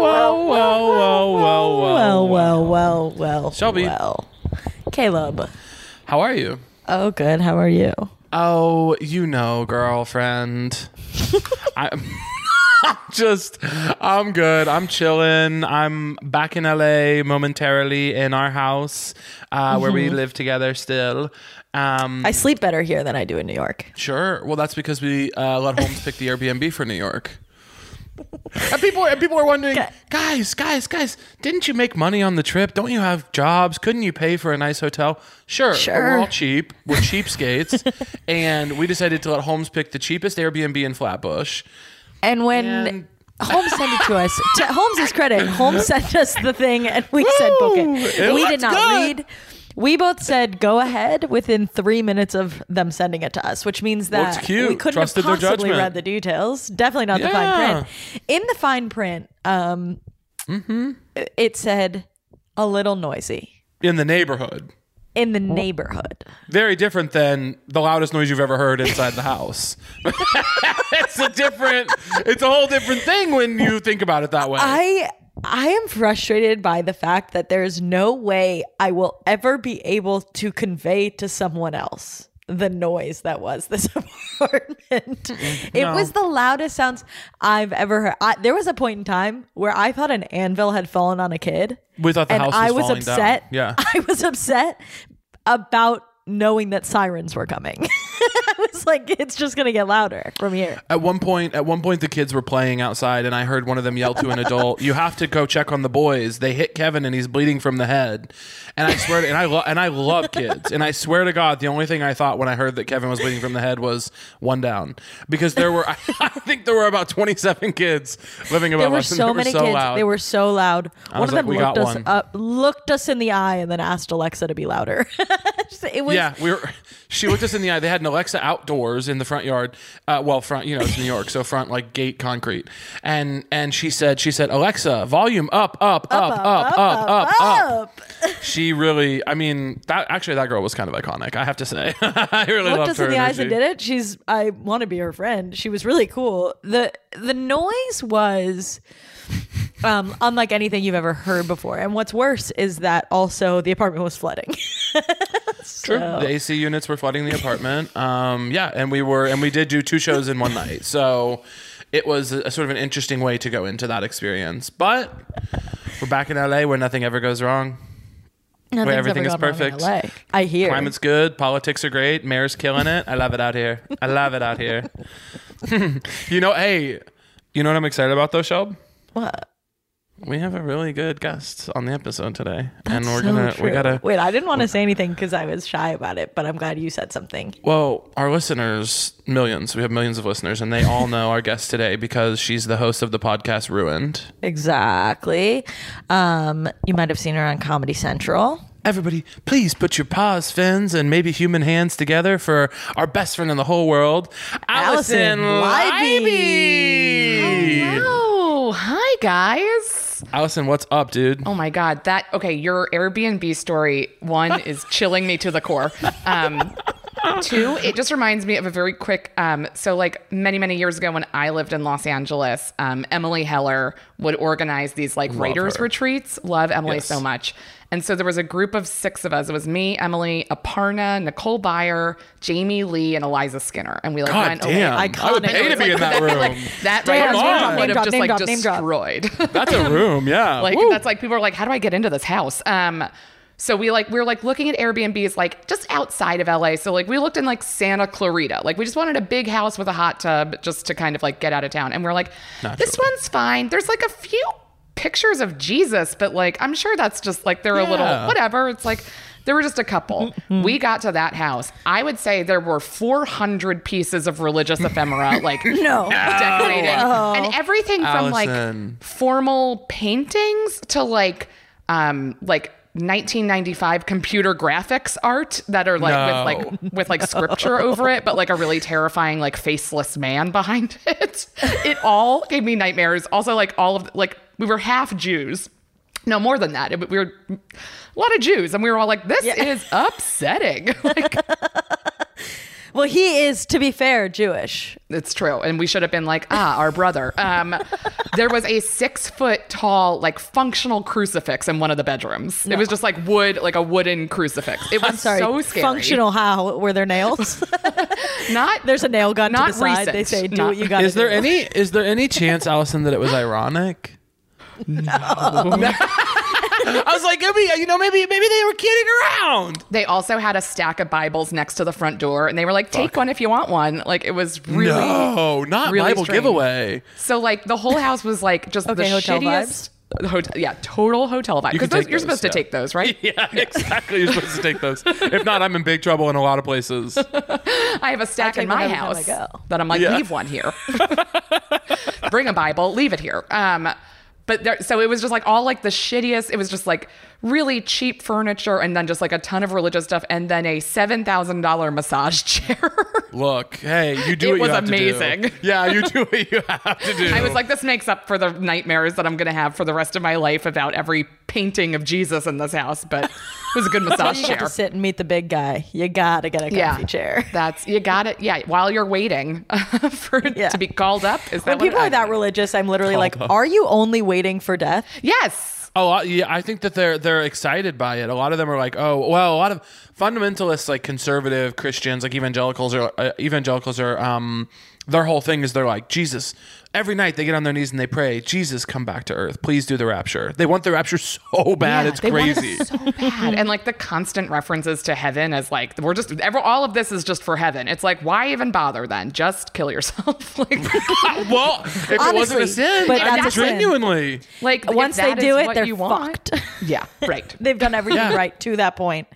whoa, well, well, well, well, well, well, well, well. Shelby. Well. Caleb. How are you? Oh, good. How are you? Oh, you know, girlfriend. I'm just, I'm good. I'm chilling. I'm back in LA momentarily in our house uh, where we live together still. Um, I sleep better here than I do in New York. Sure. Well, that's because we uh, let Holmes pick the Airbnb for New York. And people, and people are wondering, guys, guys, guys, didn't you make money on the trip? Don't you have jobs? Couldn't you pay for a nice hotel? Sure, Sure. we're all cheap. We're cheapskates, and we decided to let Holmes pick the cheapest Airbnb in Flatbush. And when And- Holmes sent it to us, to Holmes' credit, Holmes sent us the thing and we said book it. It we did not good. read. We both said go ahead within three minutes of them sending it to us, which means that cute. we couldn't Trusted have possibly read the details. Definitely not the Yeah. fine print. In the fine print, um, Mm-hmm. it said a little noisy in the neighborhood. in the neighborhood. Very different than the loudest noise you've ever heard inside the house. it's a different, it's a whole different thing when you think about it that way. I I am frustrated by the fact that there's no way I will ever be able to convey to someone else the noise that was this apartment. It was the loudest sounds I've ever heard. I, there was a point in time where I thought an anvil had fallen on a kid. We thought the and house was I was falling down. upset. Yeah. I was upset about knowing that sirens were coming. I was like, it's just gonna get louder from here. At one point, at one point, the kids were playing outside, and I heard one of them yell to an adult, "You have to go check on the boys. They hit Kevin, and he's bleeding from the head." And I swear, to, and I lo- and I love kids, and I swear to God, the only thing I thought when I heard that Kevin was bleeding from the head was one down, because there were, I think there were about twenty-seven kids living above There were us, so many so kids. loud. They were so loud. One of them "We looked us one." up, looked us in the eye, and then asked Alexa to be louder. it was yeah, we were. She looked us in the eye. They had an Alexa outdoors in the front yard. Uh, well, front, you know, it's New York, so front like gate concrete. And and she said, she said, Alexa, volume up, up, up, up, up, up, up. up, up. She really, I mean, that actually that girl was kind of iconic. I have to say, I really looked loved us her in the eyes and did it. She's. I want to be her friend. She was really cool. the The noise was. Um, unlike anything you've ever heard before, and what's worse is that also the apartment was flooding. True. The AC units were flooding the apartment. Um, yeah, and we were, and we did do two shows in one night. So it was a, a sort of an interesting way to go into that experience. But we're back in LA where nothing ever goes wrong. Nothing's everything ever is gone wrong in perfect. I hear. Climate's good. Politics are great. Mayor's killing it. I love it out here. I love it out here. you know, hey, you know what I'm excited about though, Shelb? what? We have a really good guest on the episode today, and we're So gonna we gotta. Wait, I didn't want to say anything because I was shy about it, but I'm glad you said something. Well, our listeners, millions. We have millions of listeners, and they all know our guest today because she's the host of the podcast Ruined. Exactly. Um, you might have seen her on Comedy Central. Everybody, please put your paws, fins, and maybe human hands together for our best friend in the whole world, Alison, Alison Leiby. Oh, hi guys. Alison, what's up, dude? Oh my god, that okay, your Airbnb story one is chilling me to the core. Um Two, it just reminds me of a very quick. Um, so, like many, many years ago, when I lived in Los Angeles, um, Emily Heller would organize these like writers' her. retreats. Love Emily Yes. so much. And so there was a group of six of us. It was me, Emily, Aparna, Nicole Byer, Jamie Lee, and Eliza Skinner. And we like God went damn. away. I would Iconic. pay to be in that room. Like, that Damn, writers' room would have drop, just like drop, destroyed. That's a room, yeah. Like Woo. that's like people are like, how do I get into this house? Um, so we like we were like looking at Airbnbs like just outside of LA. So like we looked in like Santa Clarita. Like we just wanted a big house with a hot tub just to kind of like get out of town. And we're like, this one's fine. There's like a few pictures of Jesus, but like I'm sure that's just like they're a little whatever. It's like there were just a couple. we got to that house. I would say there were 400 pieces of religious ephemera, like No. decorated, and everything from Alison. like formal paintings to like um like 1995 computer graphics art that are like No. with like with like scripture over it but like a really terrifying like faceless man behind it it all gave me nightmares also like all of like we were half jews no more than that It- we were a lot of jews and we were all like this is upsetting like Well, he is, to be fair, Jewish. It's true. And we should have been like, ah, our brother. Um, there was a six foot tall, like functional crucifix in one of the bedrooms. It was just like wood, like a wooden crucifix. It was Sorry, so scary. functional. How were there nails? Not There's a nail gun Not to the side. They say, "Do Not- what you got." Is there any is there any chance, Alison, that it was ironic? No. I was like, maybe you know, maybe maybe they were kidding around. They also had a stack of Bibles next to the front door, and they were like, "Take one if you want one." Like it was really no, not really Bible strange. giveaway. So like the whole house was like just Okay, the hotel shittiest. Hotel, yeah, total hotel vibe. You can Because take you're those, supposed to take those, right? Yeah, exactly. You're supposed to take those. If not, I'm in big trouble in a lot of places. I have a stack in my one every time I house that I'm like, Yeah. leave one here. Bring a Bible, leave it here. Um, but there, so it was just like all like the shittiest. It was just like really cheap furniture, and then just like a ton of religious stuff, and then a seven thousand dollar massage chair. Look, hey, you do It what you was have to do. amazing. Yeah, you do what you have to do. I was like, this makes up for the nightmares that I'm gonna have for the rest of my life about every painting of Jesus in this house. But it was a good massage You get chair. to sit and meet the big guy. You gotta get a comfy chair. That's you got it. Yeah, while you're waiting for it Yeah. to be called up. Is that When what people I- are that religious, I'm literally like, "Are you only waiting for death?" Yes. A lot, yeah, I think that they're they're excited by it. A lot of them are like, oh, well, a lot of fundamentalists, like conservative Christians, like evangelicals, are uh, evangelicals are um, their whole thing is they're like Jesus. Every night they get on their knees and they pray, Jesus, come back to earth. Please do the rapture. They want the rapture so bad, it's they want it crazy. so bad. And like the constant references to heaven as like we're just every, all of this is just for heaven. It's like why even bother then? Just kill yourself. like well, if it wasn't a sin, but I that's a sin. genuinely. like Once they do it, they're you want- fucked. Yeah, right. They've done everything Yeah. right to that point.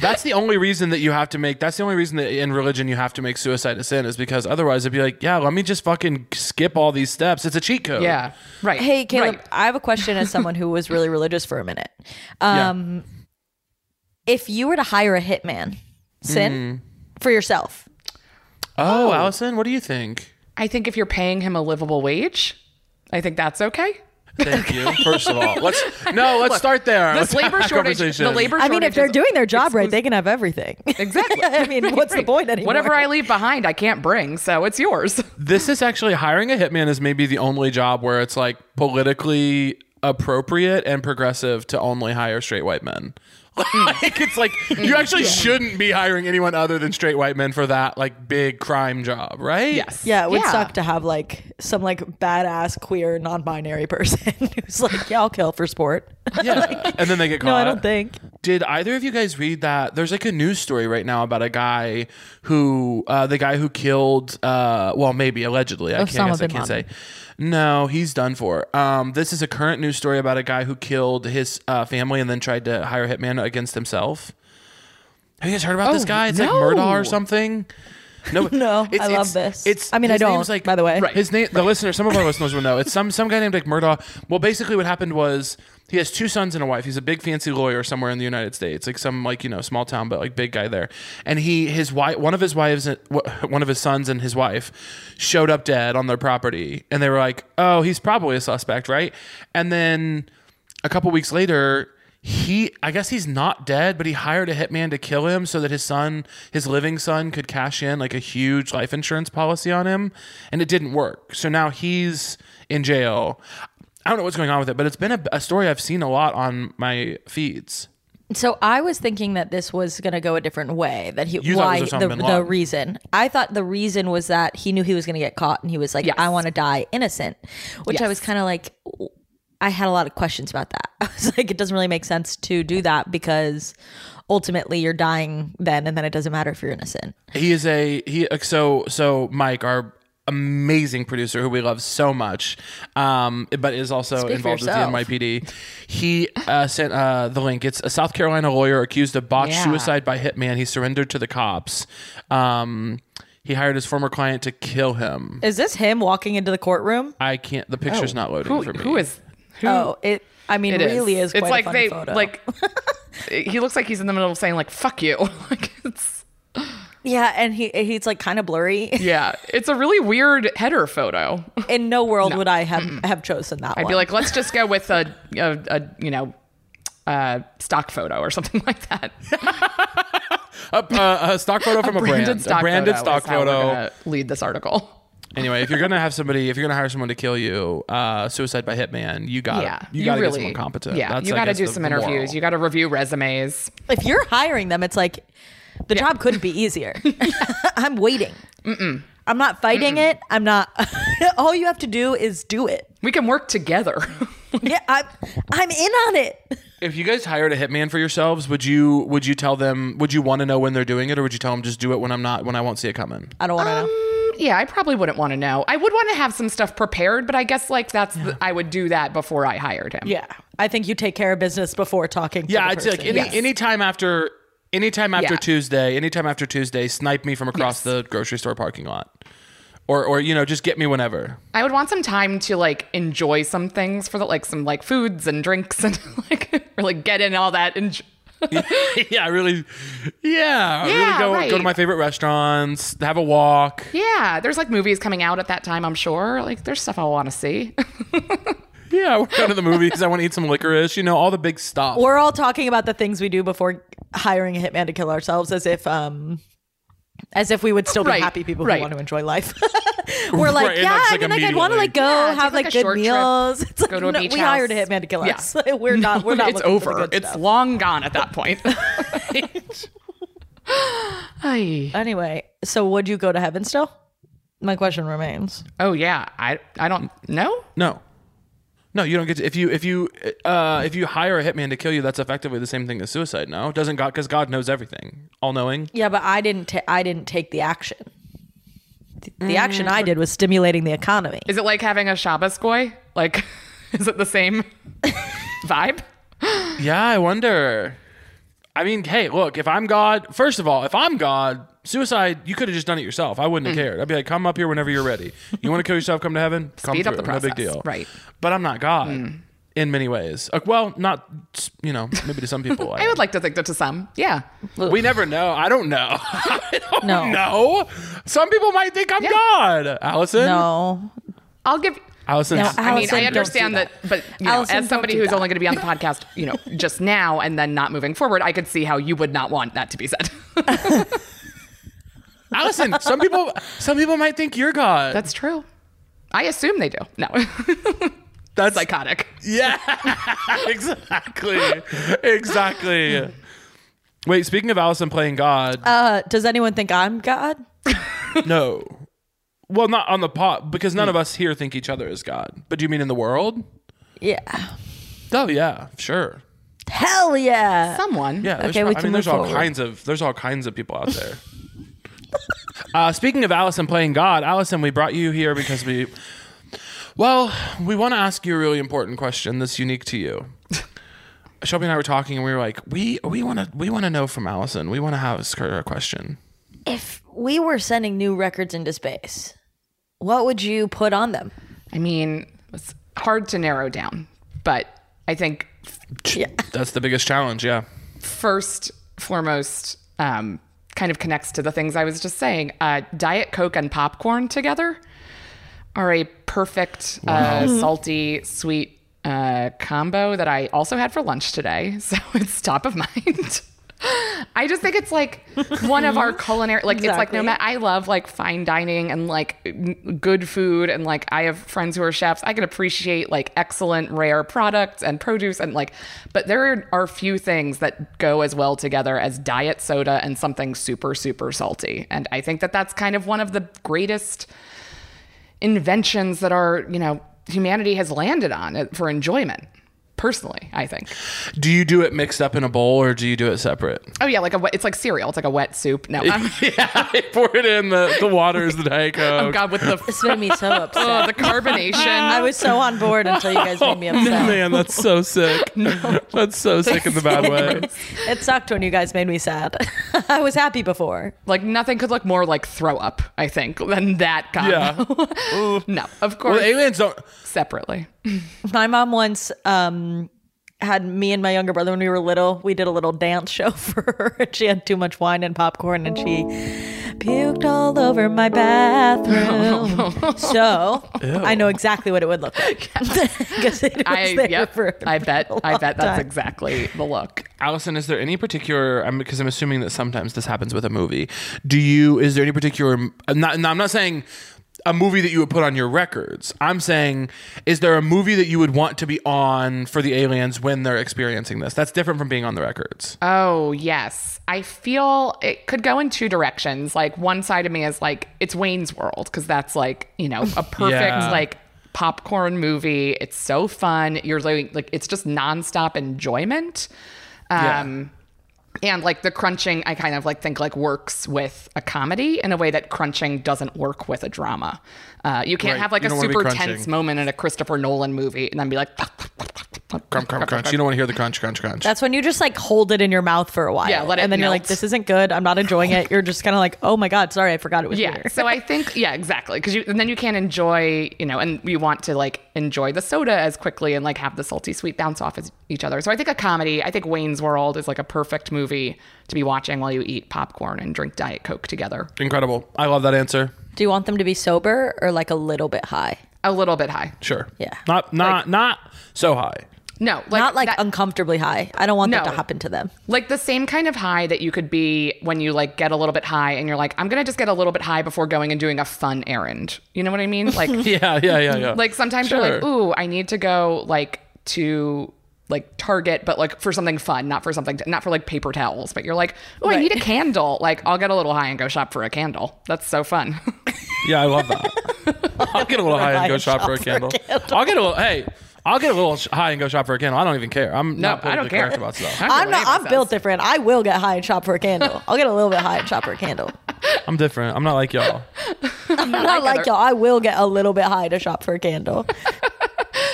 That's the only reason that you have to make. That's the only reason that in religion you have to make suicide a sin is because otherwise it'd be like, yeah, let me just fucking skip all these steps. It's a cheat code. Yeah, right. Hey, Caleb, right. I have a question as someone who was really religious for a minute. Yeah. Um, If you were to hire a hitman, sin Mm. for yourself, Oh, Alison, what do you think? I think if you're paying him a livable wage, I think that's okay. Thank you. First of all, let's no, let's start there. This Let's labor shortage. The labor. I mean, if they're doing their job right, they can have everything. Exactly. I mean, what's the point anymore? Whatever I leave behind, I can't bring, so it's yours. This is actually hiring a hitman is maybe the only job where it's like politically appropriate and progressive to only hire straight white men. Like it's like you actually shouldn't be hiring anyone other than straight white men for that like big crime job, right? Yes. Yeah, it would suck to have like some like badass queer non-binary person who's like, yeah, I'll kill for sport. Yeah. and then they get caught. no, I don't think. Did either of you guys read that? There's like a news story right now about a guy who, uh, the guy who killed, uh, well, maybe allegedly. I can't, Osama guess I can't say. No, he's done for. Um, this is a current news story about a guy who killed his uh, family and then tried to hire a hitman against himself. Have you guys heard about this Oh, guy? It's like no. Murdaugh or something. No, No, it's- I love it's- this. It's I mean, I his don't, name's Like by the way. Right. His name, the listener, some of our listeners will know. It's some some guy named like Murdaugh. Well, basically, what happened was he has two sons and a wife. He's a big fancy lawyer somewhere in the United States, like some like you know small town, but like big guy there. And he his wife, one of his wives, one of his sons and his wife showed up dead on their property, and they were like, "Oh, he's probably a suspect, right?" And then a couple weeks later. He I guess he's not dead, but he hired a hitman to kill him so that his son, his living son, could cash in like a huge life insurance policy on him, and it didn't work. So now he's in jail. I don't know what's going on with it, but it's been a, a story I've seen a lot on my feeds. So I was thinking that this was going to go a different way. That he You why the, the reason I thought the reason was that he knew he was going to get caught, and he was like, Yes. "I want to die innocent," which I was kind of like, I had a lot of questions about that. I was like, it doesn't really make sense to do that because ultimately you're dying then, and then it doesn't matter if you're innocent. He is a he. So so Mike, our amazing producer who we love so much, um, but is also Speak involved with the. NYPD. He uh, sent uh, the link. It's a South Carolina lawyer accused of botched Yeah. suicide by hitman. He surrendered to the cops. Um, he hired his former client to kill him. Is this him walking into the courtroom? I can't. The picture's not loading Who, for me. who is who? Oh, it. I mean, it is. really is. Quite It's like funny they photo. like. he looks like he's in the middle of saying like "fuck you." like it's yeah, and he he's like kind of blurry. yeah, it's a really weird header photo. In no world would I have have chosen that I'd one. be like, let's just go with a, a, a you know, uh, stock photo or something like that. a, a, a stock photo from a, brand, a branded photo stock is how we're photo. lead this article. Anyway, if you're gonna have somebody, if you're gonna hire someone to kill you, uh, suicide by hitman, you got Yeah, to you got to get someone competent. Yeah, That's, you got to guess, do some interviews. moral. You got to review resumes. if you're hiring them, it's like the job couldn't be easier. I'm waiting. I'm not fighting it. I'm not. all you have to do is do it. We can work together. Yeah, I'm. I'm in on it. If you guys hired a hitman for yourselves, would you would you tell them? Would you want to know when they're doing it, or would you tell them just do it when I'm not when I won't see it coming? I don't want to Um, know. Yeah, I probably wouldn't want to know. I would want to have some stuff prepared, but I guess like that's the, I would do that before I hired him. Yeah, I think you take care of business before talking. To Yeah, the I'd say like person. any Yes. anytime after anytime after Yeah. Tuesday, anytime after Tuesday, snipe me from across Yes. the grocery store parking lot, or or you know just get me whenever. I would want some time to like enjoy some things for the like some like foods and drinks and like really get in all that. And yeah, I really. Yeah, I really Yeah, go right. go to my favorite restaurants, have a walk. yeah, there's like movies coming out at that time. I'm sure like there's stuff I want to see. Yeah, we're going to the movies. I want to eat some licorice. You know, all the big stuff. We're all talking about the things we do before hiring a hitman to kill ourselves, as if um, as if we would still be Right, happy people right. who want to enjoy life. We're like, Right, and yeah, I like, mean, like I'd want to like go Yeah, have like, like, good short trip, meals. It's like go to a no, beach we hired a house. hitman to kill Yeah. us. We're not. We're not. it's looking for the over. good It's stuff. long gone at that point. Ay. Anyway, so would you go to heaven still? My question remains. Oh yeah, I I don't know. No. No, you don't get to, if you if you uh, if you hire a hitman to kill you, that's effectively the same thing as suicide. No, doesn't God? Because God knows everything, all knowing. Yeah, but I didn't. Ta- I didn't take the action. The, the action Mm. I did was stimulating the economy. Is it like having a Shabbos goy? Like, is it the same vibe? Yeah, I wonder. I mean, hey, look, if I'm God, first of all, if I'm God, suicide, you could have just done it yourself. I wouldn't have mm-hmm. cared. I'd be like, come up here whenever you're ready. You want to kill yourself, come to heaven? Come Speed up through. the No big deal. Right. But I'm not God mm. in many ways. Like, well, not, you know, maybe to some people. I would like to think that to some. Yeah. We never know. I don't know. I don't No. know. Some people might think I'm Yeah. God. Alison? No, I'll give. Alison. No, I mean, I understand do that. but you know, Alison, as somebody who's that. only going to be on the podcast, you know, just now and then not moving forward, I could see how you would not want that to be said. Alison, some people some people might think you're God. That's true. I assume they do. No, That's psychotic. Yeah. exactly. Exactly. Wait, speaking of Alison playing God, uh, does anyone think I'm God? no. Well, not on the pot because none of us here think each other is God. But do you mean in the world? Yeah. Oh yeah, sure. Hell yeah. Someone. Yeah. There's, Okay, we I can mean, there's move all forward. kinds of there's all kinds of people out there. uh, speaking of Alison playing God, Alison, we brought you here because we, well, we want to ask you a really important question that's unique to you. Shelby and I were talking, and we were like, we we want to we want to know from Alison. We want to ask her a question. If we were sending new records into space, what would you put on them? I mean, it's hard to narrow down, but I think yeah. That's the biggest challenge. Yeah. first foremost um, kind of connects to the things I was just saying. Uh, Diet Coke and popcorn together are a perfect uh, salty, sweet uh, combo that I also had for lunch today, so it's top of mind. I just think it's like one of our culinary like it's like no matter I love like fine dining and like good food and like I have friends who are chefs. I can appreciate like excellent rare products and produce and like but there are few things that go as well together as diet soda and something super super salty. And I think that that's kind of one of the greatest inventions that our, you know, humanity has landed on uh, for enjoyment. Personally, I think. Do you do it mixed up in a bowl or do you do it separate? Oh yeah, like a wet, it's like cereal. It's like a wet soup. No, I'm, yeah, I pour it in the the water is the Diet oh Coke. god, with the This made me so upset. oh, the carbonation. I was so on board until you guys made me oh, upset. Man, that's so sick. That's so sick in the bad way. It sucked when you guys made me sad. I was happy before. like nothing could look more like throw up. I think than that combo. Yeah. no, of course, Well, aliens don't. separately. My mom once um, had me and my younger brother when we were little. We did a little dance show for her. and She had too much wine and popcorn, and she puked all over my bathroom. so I know exactly what it would look like because it was I there yep, for. I bet a I long bet that's time. exactly the look. Alison, is there any particular? I'm because I'm assuming that sometimes this happens with a movie. Do you? Is there any particular? I'm not. no, I'm not saying a movie that you would put on your records. I'm saying, is there a movie that you would want to be on for the aliens when they're experiencing this? That's different from being on the records. Oh, yes. I feel it could go in two directions. Like one side of me is like it's Wayne's World because that's like, you know, a perfect Yeah. like popcorn movie. It's so fun. You're like like it's just nonstop enjoyment. Um and like the crunching I kind of like think like works with a comedy in a way that crunching doesn't work with a drama. Uh, you can't Right. have like You a don't wanna be super tense moment in a Christopher Nolan movie and then be like Crunch, crunch, crunch. You don't want to hear the crunch, crunch, crunch. That's when you just like hold it in your mouth for a while. Yeah, let it And then you're like, this isn't good. I'm not enjoying it. You're just kind of like, oh my God, sorry, I forgot it was Yeah. here. So I think yeah, exactly. Because you and then you can't enjoy, you know, and you want to like enjoy the soda as quickly and like have the salty sweet bounce off as each other. So I think a comedy. I think Wayne's World is like a perfect movie to be watching while you eat popcorn and drink Diet Coke together. Incredible. I love that answer. Do you want them to be sober or like a little bit high? A little bit high. Sure. Yeah. Not not not so high. No, like not like that- uncomfortably high. I don't want that to happen to them. like the same kind of high that you could be when you like get a little bit high and you're like, I'm gonna just get a little bit high before going and doing a fun errand. You know what I mean? Like Yeah, yeah, yeah, yeah. like sometimes you're like, ooh, I need to go like to like Target, but like for something fun, not for something, not for like paper towels. But you're like, oh, I need a candle. Like I'll get a little high and go shop for a candle. That's so fun. Yeah, I love that. I'll get a little high and go shop for a candle. I'll get a little. Hey, I'll get a little high and go shop for a candle. I don't even care. I'm No, not I don't politically care. correct about stuff. I don't I'm not. I'm built different. I will get high and shop for a candle. I'll get a little bit high and shop for a candle. I'm different. I'm not like y'all. I'm not like other- y'all. I will get a little bit high to shop for a candle.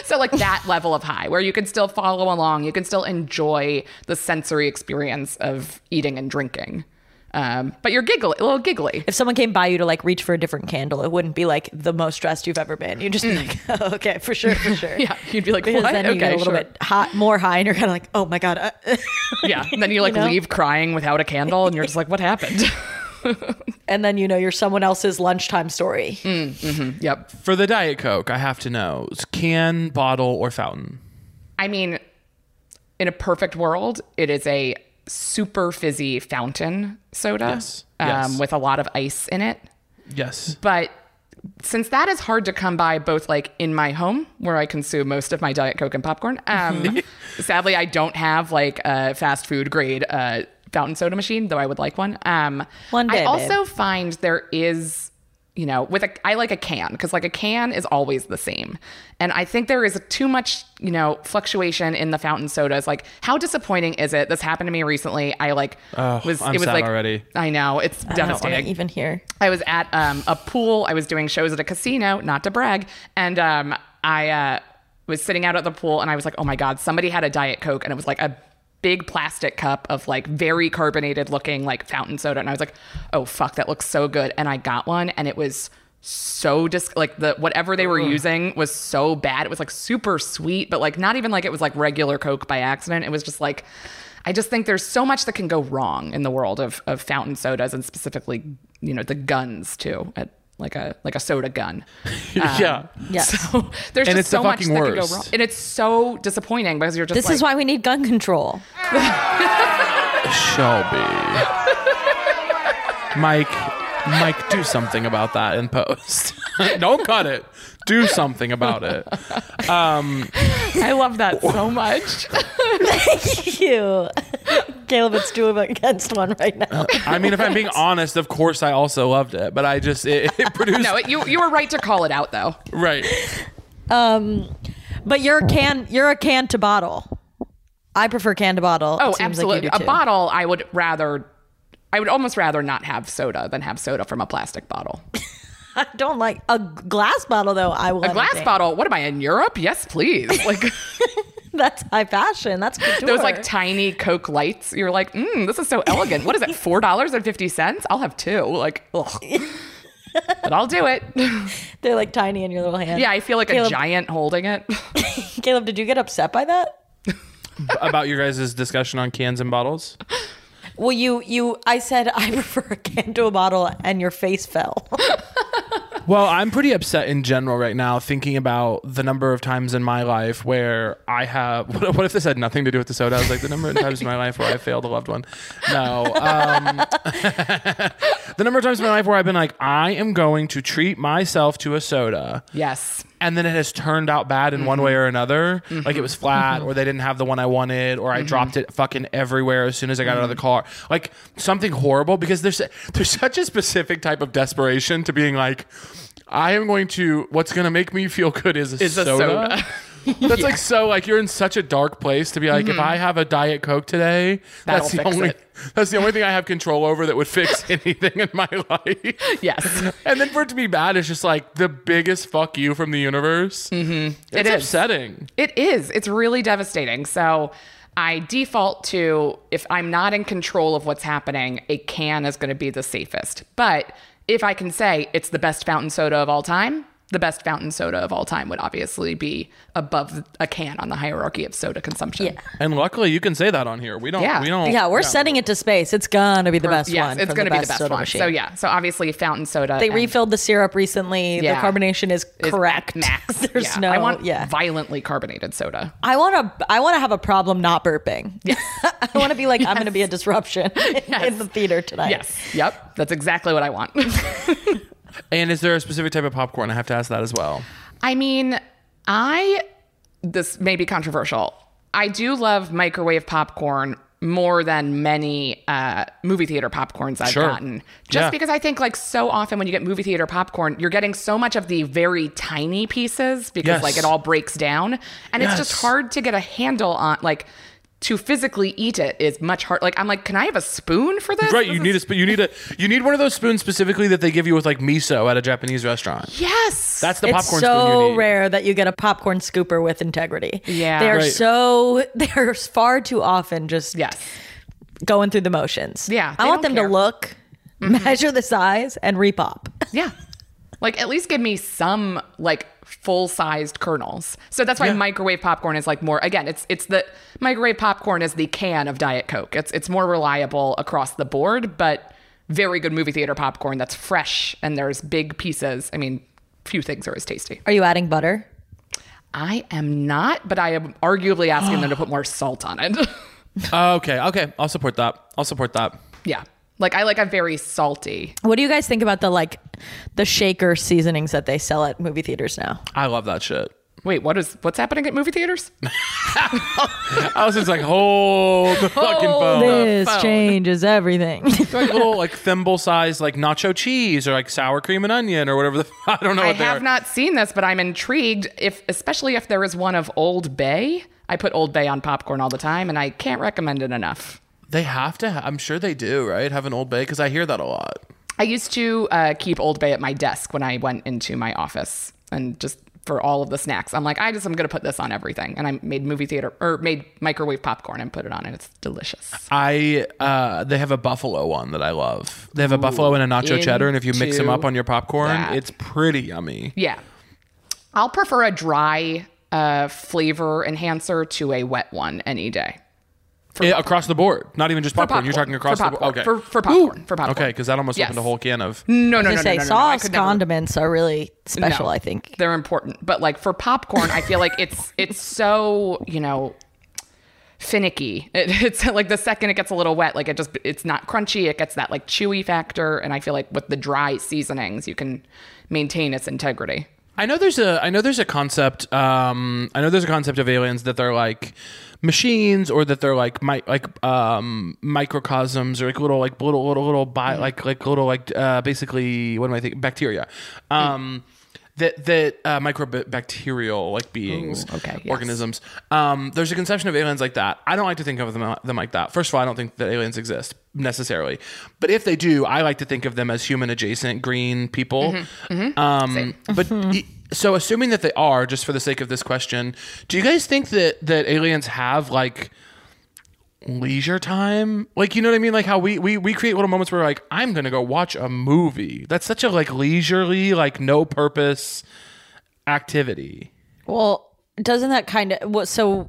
So like that level of high where you can still follow along, you can still enjoy the sensory experience of eating and drinking. Um, but you're giggly, a little giggly. If someone came by you to like reach for a different candle, it wouldn't be like the most stressed you've ever been. You'd just be like, oh, okay, for sure, for sure. Yeah, you'd be like, Because what? then you okay, get a little sure. bit hot, more high, and you're kind of like, oh my god. Uh, Yeah, and then you like know? leave crying without a candle, and you're just like, what happened? and then you know you're someone else's lunchtime story. yep. For the Diet Coke, I have to know: is can, bottle, or fountain? I mean, in a perfect world, it is a super fizzy fountain soda Yes, Um, yes. with a lot of ice in it. Yes. But since that is hard to come by both like in my home where I consume most of my Diet Coke and popcorn, um, sadly, I don't have like a fast food grade uh, fountain soda machine, though I would like one. Um, One day, I also babe. find there is, you know, with a, I like a can because like a can is always the same. And I think there is too much, you know, fluctuation in the fountain sodas. Like, how disappointing is it? This happened to me recently. I like Oh, was, I'm it was sad like, already. I know it's I don't devastating. even here, I was at um, a pool. I was doing shows at a casino, not to brag. And um, I uh, was sitting out at the pool and I was like, oh my God, somebody had a Diet Coke. And it was like a big plastic cup of like very carbonated looking like fountain soda. And I was like, oh fuck, that looks so good. And I got one and it was so dis like the whatever they were using was so bad. It was like super sweet, but like not even like it was like regular Coke by accident. It was just like I just think there's so much that can go wrong in the world of, of fountain sodas and specifically, you know, the guns too at like a like a soda gun. yeah. Um, yes. So there's And just it's so much fucking that could go wrong, and it's so disappointing because you're just this like, is why we need gun control. Shelby. Mike, Mike, do something about that in post. Don't cut it. Do something about it. I love that so much. Thank you. Caleb, it's two against one right now. I mean, if I'm being honest, of course I also loved it, but I just it, it produced no, it, you you were right to call it out though. right. Um, But you're a can. You're a can to bottle. I prefer can to bottle. Oh, It seems like absolutely. a bottle, I would rather. I would almost rather not have soda than have soda from a plastic bottle. I don't like a glass bottle though. I will. A glass entertain. bottle. What am I in Europe? Yes, please. Like That's high fashion. That's couture. those like tiny Coke lights. You're like, mm, this is so elegant. What is it? Four dollars and fifty cents? I'll have two. Like, ugh. but I'll do it. They're like tiny in your little hand. Yeah, I feel like Caleb- a giant holding it. Caleb, did you get upset by that? About your guys' discussion on cans and bottles. Well, you you I said I prefer a can to a bottle, and your face fell. Well, I'm pretty upset in general right now, thinking about the number of times in my life where I have. What, what if this had nothing to do with the soda? I was like, the number of times in my life where I failed a loved one. No. Um, the number of times in my life where I've been like, I am going to treat myself to a soda. yes. And then it has turned out bad in one way mm-hmm. or another. Like it mm-hmm. was flat, mm-hmm. or they didn't have the one I wanted, or I dropped it fucking everywhere as soon as I got out of the car. Like something horrible because there's there's such a specific type of desperation to being like, I am going to. What's going to make me feel good is a Is a soda. That's like so like you're in such a dark place to be like if I have a diet coke today, That'll that's the only it. that's the only thing I have control over that would fix anything in my life. Yes. And then for it to be bad is just like the biggest fuck you from the universe. Mm-hmm. It's It is. upsetting. It is. It's really devastating. So I default to if I'm not in control of what's happening, a can is going to be the safest. But if I can say it's the best fountain soda of all time, the best fountain soda of all time would obviously be above a can on the hierarchy of soda consumption. Yeah. And luckily, you can say that on here. We don't. Yeah. We don't. yeah, we're setting it to space. It's gonna be the best yes, one. it's going to be the best best soda one. machine. So yeah, so obviously fountain soda. They and- refilled the syrup recently. Yeah. The carbonation is is correct. Max. There's yeah. no. I want yeah. violently carbonated soda. I want to. I want to have a problem not burping. I want to be like I'm going to be a disruption in the theater tonight. Yes. Yep. That's exactly what I want. And is there a specific type of popcorn? I have to ask that as well. I mean, I this may be controversial. I do love microwave popcorn more than many uh, movie theater popcorns I've Sure. gotten. Just Yeah. because I think like so often when you get movie theater popcorn, you're getting so much of the very tiny pieces because Yes. like it all breaks down, and it's just hard to get a handle on like. To physically eat it is much hard. Like I'm like, can I have a spoon for this? Right. This You is- need a. spoon. You need a. You need one of those spoons specifically that they give you with like miso at a Japanese restaurant. Yes. That's the It's popcorn spoon you so need. rare that you get a popcorn scooper with integrity. Yeah. they're Right. so they're far too often just yes. going through the motions. Yeah, I want them care. to look, mm-hmm. measure the size, and repop. Yeah. Like at least give me some like full-sized kernels. So that's why Yeah. microwave popcorn is like more again, it's it's the microwave popcorn is the can of Diet Coke. It's it's more reliable across the board, but very good movie theater popcorn that's fresh and there's big pieces. I mean, few things are as tasty. Are you adding butter? I am not, but I am arguably asking them to put more salt on it. Oh, okay. Okay. I'll support that. I'll support that. yeah. Like I like a very salty. What do you guys think about the like the shaker seasonings that they sell at movie theaters now? I love that shit. Wait, what is what's happening at movie theaters? I was just like, hold the fucking phone. This phone. changes everything. like little like thimble sized like nacho cheese or like sour cream and onion or whatever the I don't know I what they have are. not seen this, but I'm intrigued. If especially if there is one of Old Bay, I put Old Bay on popcorn all the time, and I can't recommend it enough. They have to. Ha- I'm sure they do, right? Have an Old Bay because I hear that a lot. I used to uh, keep Old Bay at my desk when I went into my office, and just for all of the snacks, I'm like, I just I'm gonna put this on everything, and I made movie theater or made microwave popcorn and put it on, and it's delicious. I uh, they have a buffalo one that I love. They have a buffalo and a nacho cheddar, and if you mix them up on your popcorn, that. it's pretty yummy. Yeah, I'll prefer a dry uh, flavor enhancer to a wet one any day. Eh, across the board, not even just popcorn. You're talking across For the board. Okay, For- for popcorn. For popcorn. Okay, because that almost Yes. opened a whole can of. No, no, no, no, say no, no, no. I sauce could never- condiments are really special. No. I think. they're important but like for popcorn i feel like it's it's so you know finicky it, it's like the second it gets a little wet like it just it's not crunchy it gets that like chewy factor and i feel like with the dry seasonings you can maintain its integrity I know there's a I know there's a concept um I know there's a concept of aliens that they're like machines or that they're like mi- like um microcosms or like little like little little little bi- like like little like uh basically what am I thinking bacteria. Um that that uh, microbacterial like beings Ooh, okay, yes. organisms um there's a conception of aliens like that. I don't like to think of them, them like that. First of all I don't think that aliens exist necessarily. But if they do I like to think of them as human adjacent green people. Mm-hmm, um but so assuming that they are just for the sake of this question do you guys think that that aliens have like leisure time like you know what i mean like how we we, we create little moments where like i'm gonna go watch a movie that's such a like leisurely like no purpose activity Well, doesn't that kind of what? So,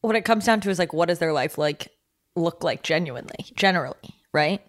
what it comes down to is like, what does their life like look like genuinely, generally, right?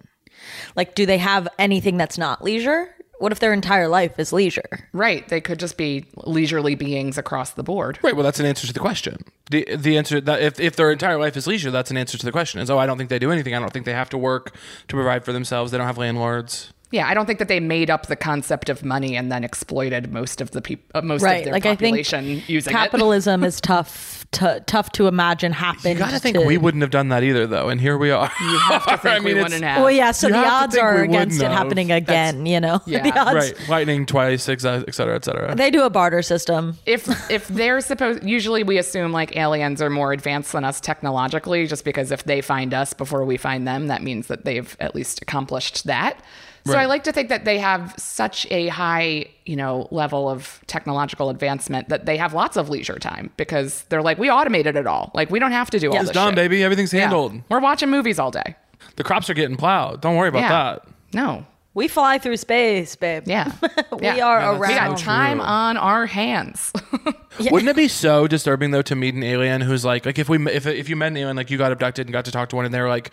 Like, do they have anything that's not leisure? What if their entire life is leisure? right. They could just be leisurely beings across the board. Right. Well that's an answer to the question. The the answer that if, if their entire life is leisure that's an answer to the question. Is oh i don't think they do anything. I don't think they have to work to provide for themselves. They don't have landlords yeah i don't think that they made up the concept of money and then exploited most of the people uh, most of Right. their Like, I think population using it capitalism is tough to tough to imagine happen. you gotta think we wouldn't have done that either though and here we are you have to think we wouldn't have Well, yeah. So You the odds are against wouldn't it happening again. You know, Yeah. the odds. right lightning twice et cetera et cetera, et cetera. They do a barter system. if if they're supposed usually we assume like aliens are more advanced than us technologically just because if they find us before we find them that means that they've at least accomplished that so Right. i like to think that they have such a high you know level of technological advancement that they have lots of leisure time because they're like we automated it all. Like we don't have to do all it's this done shit. baby. Everything's Yeah. handled. We're watching movies all day. The crops are getting plowed. Don't worry about yeah. that. No We fly through space, babe. yeah we Yeah. are that's around. we got time True. on our hands Wouldn't it be so disturbing though to meet an alien who's like, like if we if if you met an alien like you got abducted and got to talk to one and they were like,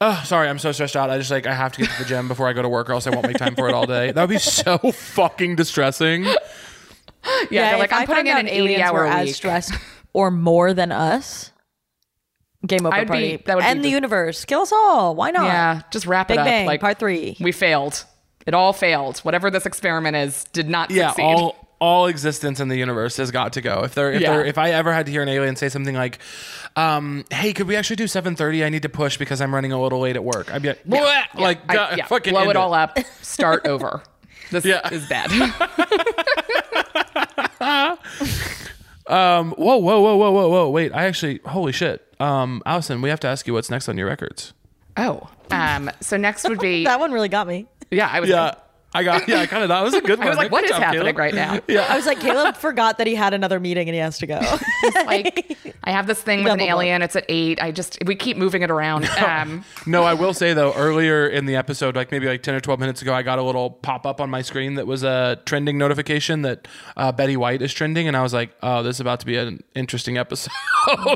oh sorry I'm so stressed out I just like I have to get to the gym before I go to work or else I won't make time for it all day. That would be so fucking distressing. yeah, they're like if i'm putting in found an out 80 aliens hour were as week stressed or more than us. Game over I'd be- party. that would be End the the- universe. Kill us all. Why not? Yeah, just wrap Big it up. Bang, like part three. We failed. It all failed. Whatever this experiment is, did not Yeah, succeed. all all existence in the universe has got to go. If there if Yeah. there if I ever had to hear an alien say something like, um, "Hey, could we actually do 7:30? I need to push because I'm running a little late at work." I'd be like, "Bleh," like I- God, yeah, fucking blow end it all up. Start over. This Yeah. is bad. Um, whoa, whoa, whoa, whoa, whoa, whoa! Wait, I actually, holy shit, um, Alison, we have to ask you what's next on your records. oh, um. So next would be That one really got me. yeah. I was Yeah, I got. Yeah, I kind of thought it was a good one. I was like, what is job, happening Caleb. right now? Yeah. I was like, Caleb forgot that he had another meeting and he has to go. Like, I have this thing with an Double book. alien. It's at eight. I just we keep moving it around. Um. No, I will say though, earlier in the episode, like maybe like ten or twelve minutes ago, I got a little pop up on my screen that was a trending notification that uh, Betty White is trending, and I was like, oh, this is about to be an interesting episode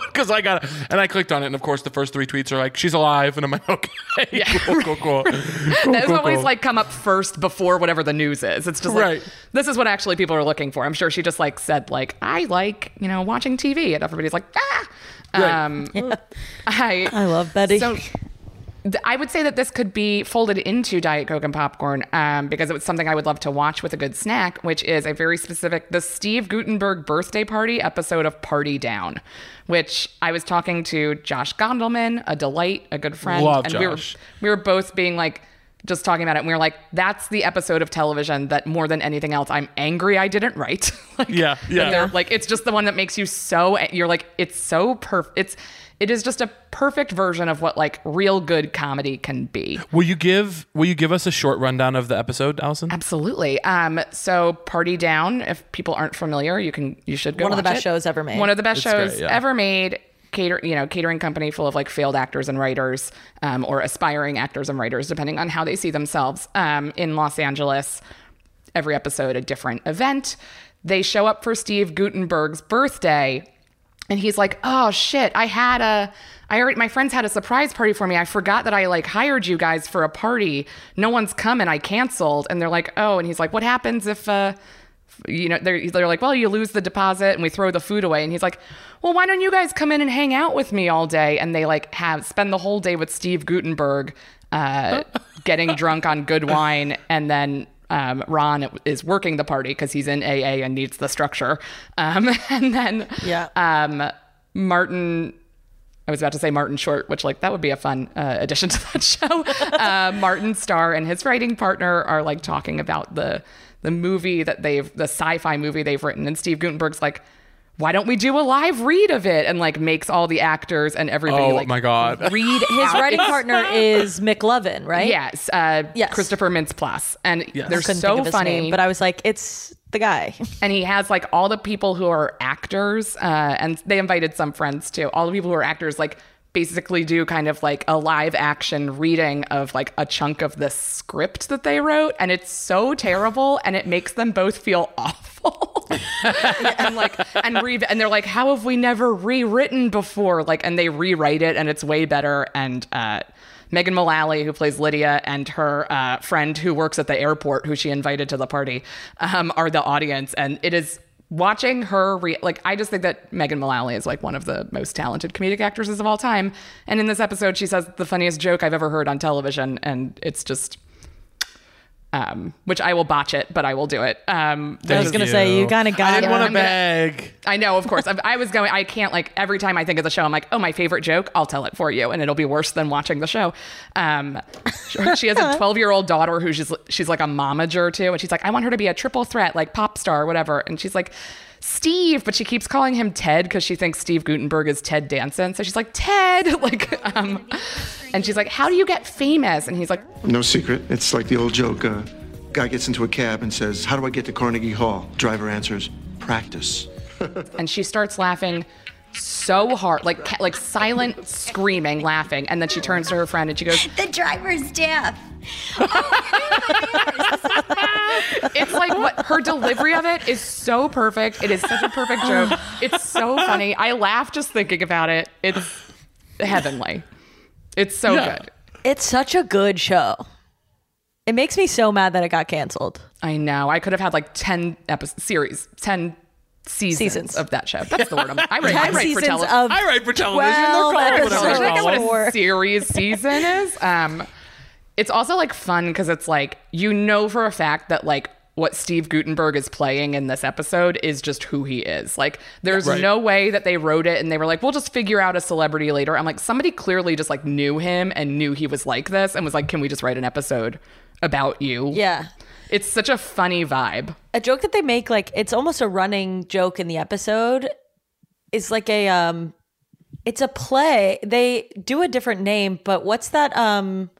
because I got it, and I clicked on it, and of course, the first three tweets are like, she's alive, and I'm like, okay, yeah, cool, cool, cool. cool, Those cool, always cool. like come up first before whatever the news is. It's just like Right. this is what actually people are looking for. I'm sure she just like said like I like you know watching TV and everybody's like ah. Right. Um, I I love Betty. So I would say that this could be folded into Diet Coke and popcorn um, because it was something I would love to watch with a good snack, which is a very specific the Steve Guttenberg birthday party episode of Party Down, which I was talking to Josh Gondelman, a delight, a good friend, Love and we were we were both being like just talking about it and we were like that's the episode of television that more than anything else i'm angry i didn't write like, Yeah, yeah. they're- like it's just the one that makes you so you're like it's so perfect it's it is just a perfect version of what like real good comedy can be Will you give Will you give us a short rundown of the episode, Alison? absolutely um so party down if people aren't familiar you can you should go One of the best it. shows ever made. one of the best It's shows great, yeah. ever made cater you know catering company full of like failed actors and writers um, or aspiring actors and writers depending on how they see themselves um, in los angeles every episode a different event they show up for steve guttenberg's birthday and he's like, "Oh shit, I had a I already my friends had a surprise party for me. I forgot that I like hired you guys for a party. No one's coming. I canceled." And they're like, "Oh." And he's like, "What happens if uh you know, they're, they're like, well, you lose the deposit and we throw the food away. And he's like, well, why don't you guys come in and hang out with me all day? And they like have spend the whole day with Steve Guttenberg, uh, getting drunk on good wine. And then um, Ron is working the party because he's in AA and needs the structure. Um, and then Yeah. um, Martin. I was about to say Martin Short, which like that would be a fun uh, addition to that show. Uh, Martin Starr and his writing partner are like talking about the the movie that they've the sci-fi movie they've written, and Steve Guttenberg's like, "Why don't we do a live read of it?" and like makes all the actors and everybody Oh, like my God. read His writing partner is McLovin, right? Yes, uh, Yes. Christopher Mintz-Plasse, and Yes. they're Couldn't so think of his funny. name, but I was like, it's the guy. and he has like all the people who are actors uh, and they invited some friends too all the people who are actors like basically do kind of like a live action reading of like a chunk of the script that they wrote and it's so terrible and it makes them both feel awful and like and re- and they're like how have we never rewritten before like and they rewrite it and it's way better and uh Megan Mullally, who plays Lydia, and her uh, friend who works at the airport, who she invited to the party, um, are the audience. And it is watching her, re- like, I just think that Megan Mullally is like one of the most talented comedic actresses of all time. And in this episode, she says the funniest joke I've ever heard on television. And it's just, um, which I will botch it, but I will do it. Um, I was gonna say, you kinda got I didn't it. want I'm to gonna- beg. I know, of course. I, I was going. I can't like every time I think of the show, I'm like, oh, my favorite joke. I'll tell it for you, and it'll be worse than watching the show. Um, she has a 12 year old daughter who's just she's like a momager too, and she's like, I want her to be a triple threat, like pop star, whatever. And she's like. Steve, but she keeps calling him Ted because she thinks Steve Guttenberg is Ted Danson. So she's like, Ted, like, um, and she's like, How do you get famous? And he's like, No secret. It's like the old joke. Uh, guy gets into a cab and says, How do I get to Carnegie Hall? Driver answers, Practice. and she starts laughing so hard, like like silent screaming, laughing, and then she turns to her friend and she goes, The driver's deaf. It's like what her delivery of it is so perfect. It is such a perfect joke. It's so funny. I laugh just thinking about it. It's heavenly. It's so Yeah. good. It's such a good show. It makes me so mad that it got canceled. I know. I could have had like 10 episodes, series, 10 seasons, Seasons. of that show. That's the word I'm I write, I Ten write for television. I write for television. They're called whatever episodes. they're I don't know called. what a series season is. Um, it's also like fun because it's like you know for a fact that like what Steve Guttenberg is playing in this episode is just who he is. Like there's Right. no way that they wrote it and they were like, we'll just figure out a celebrity later. I'm like, somebody clearly just like knew him and knew he was like this and was like, can we just write an episode about you? Yeah. It's such a funny vibe. A joke that they make, like it's almost a running joke in the episode, is like a um it's a play. They do a different name, but what's that um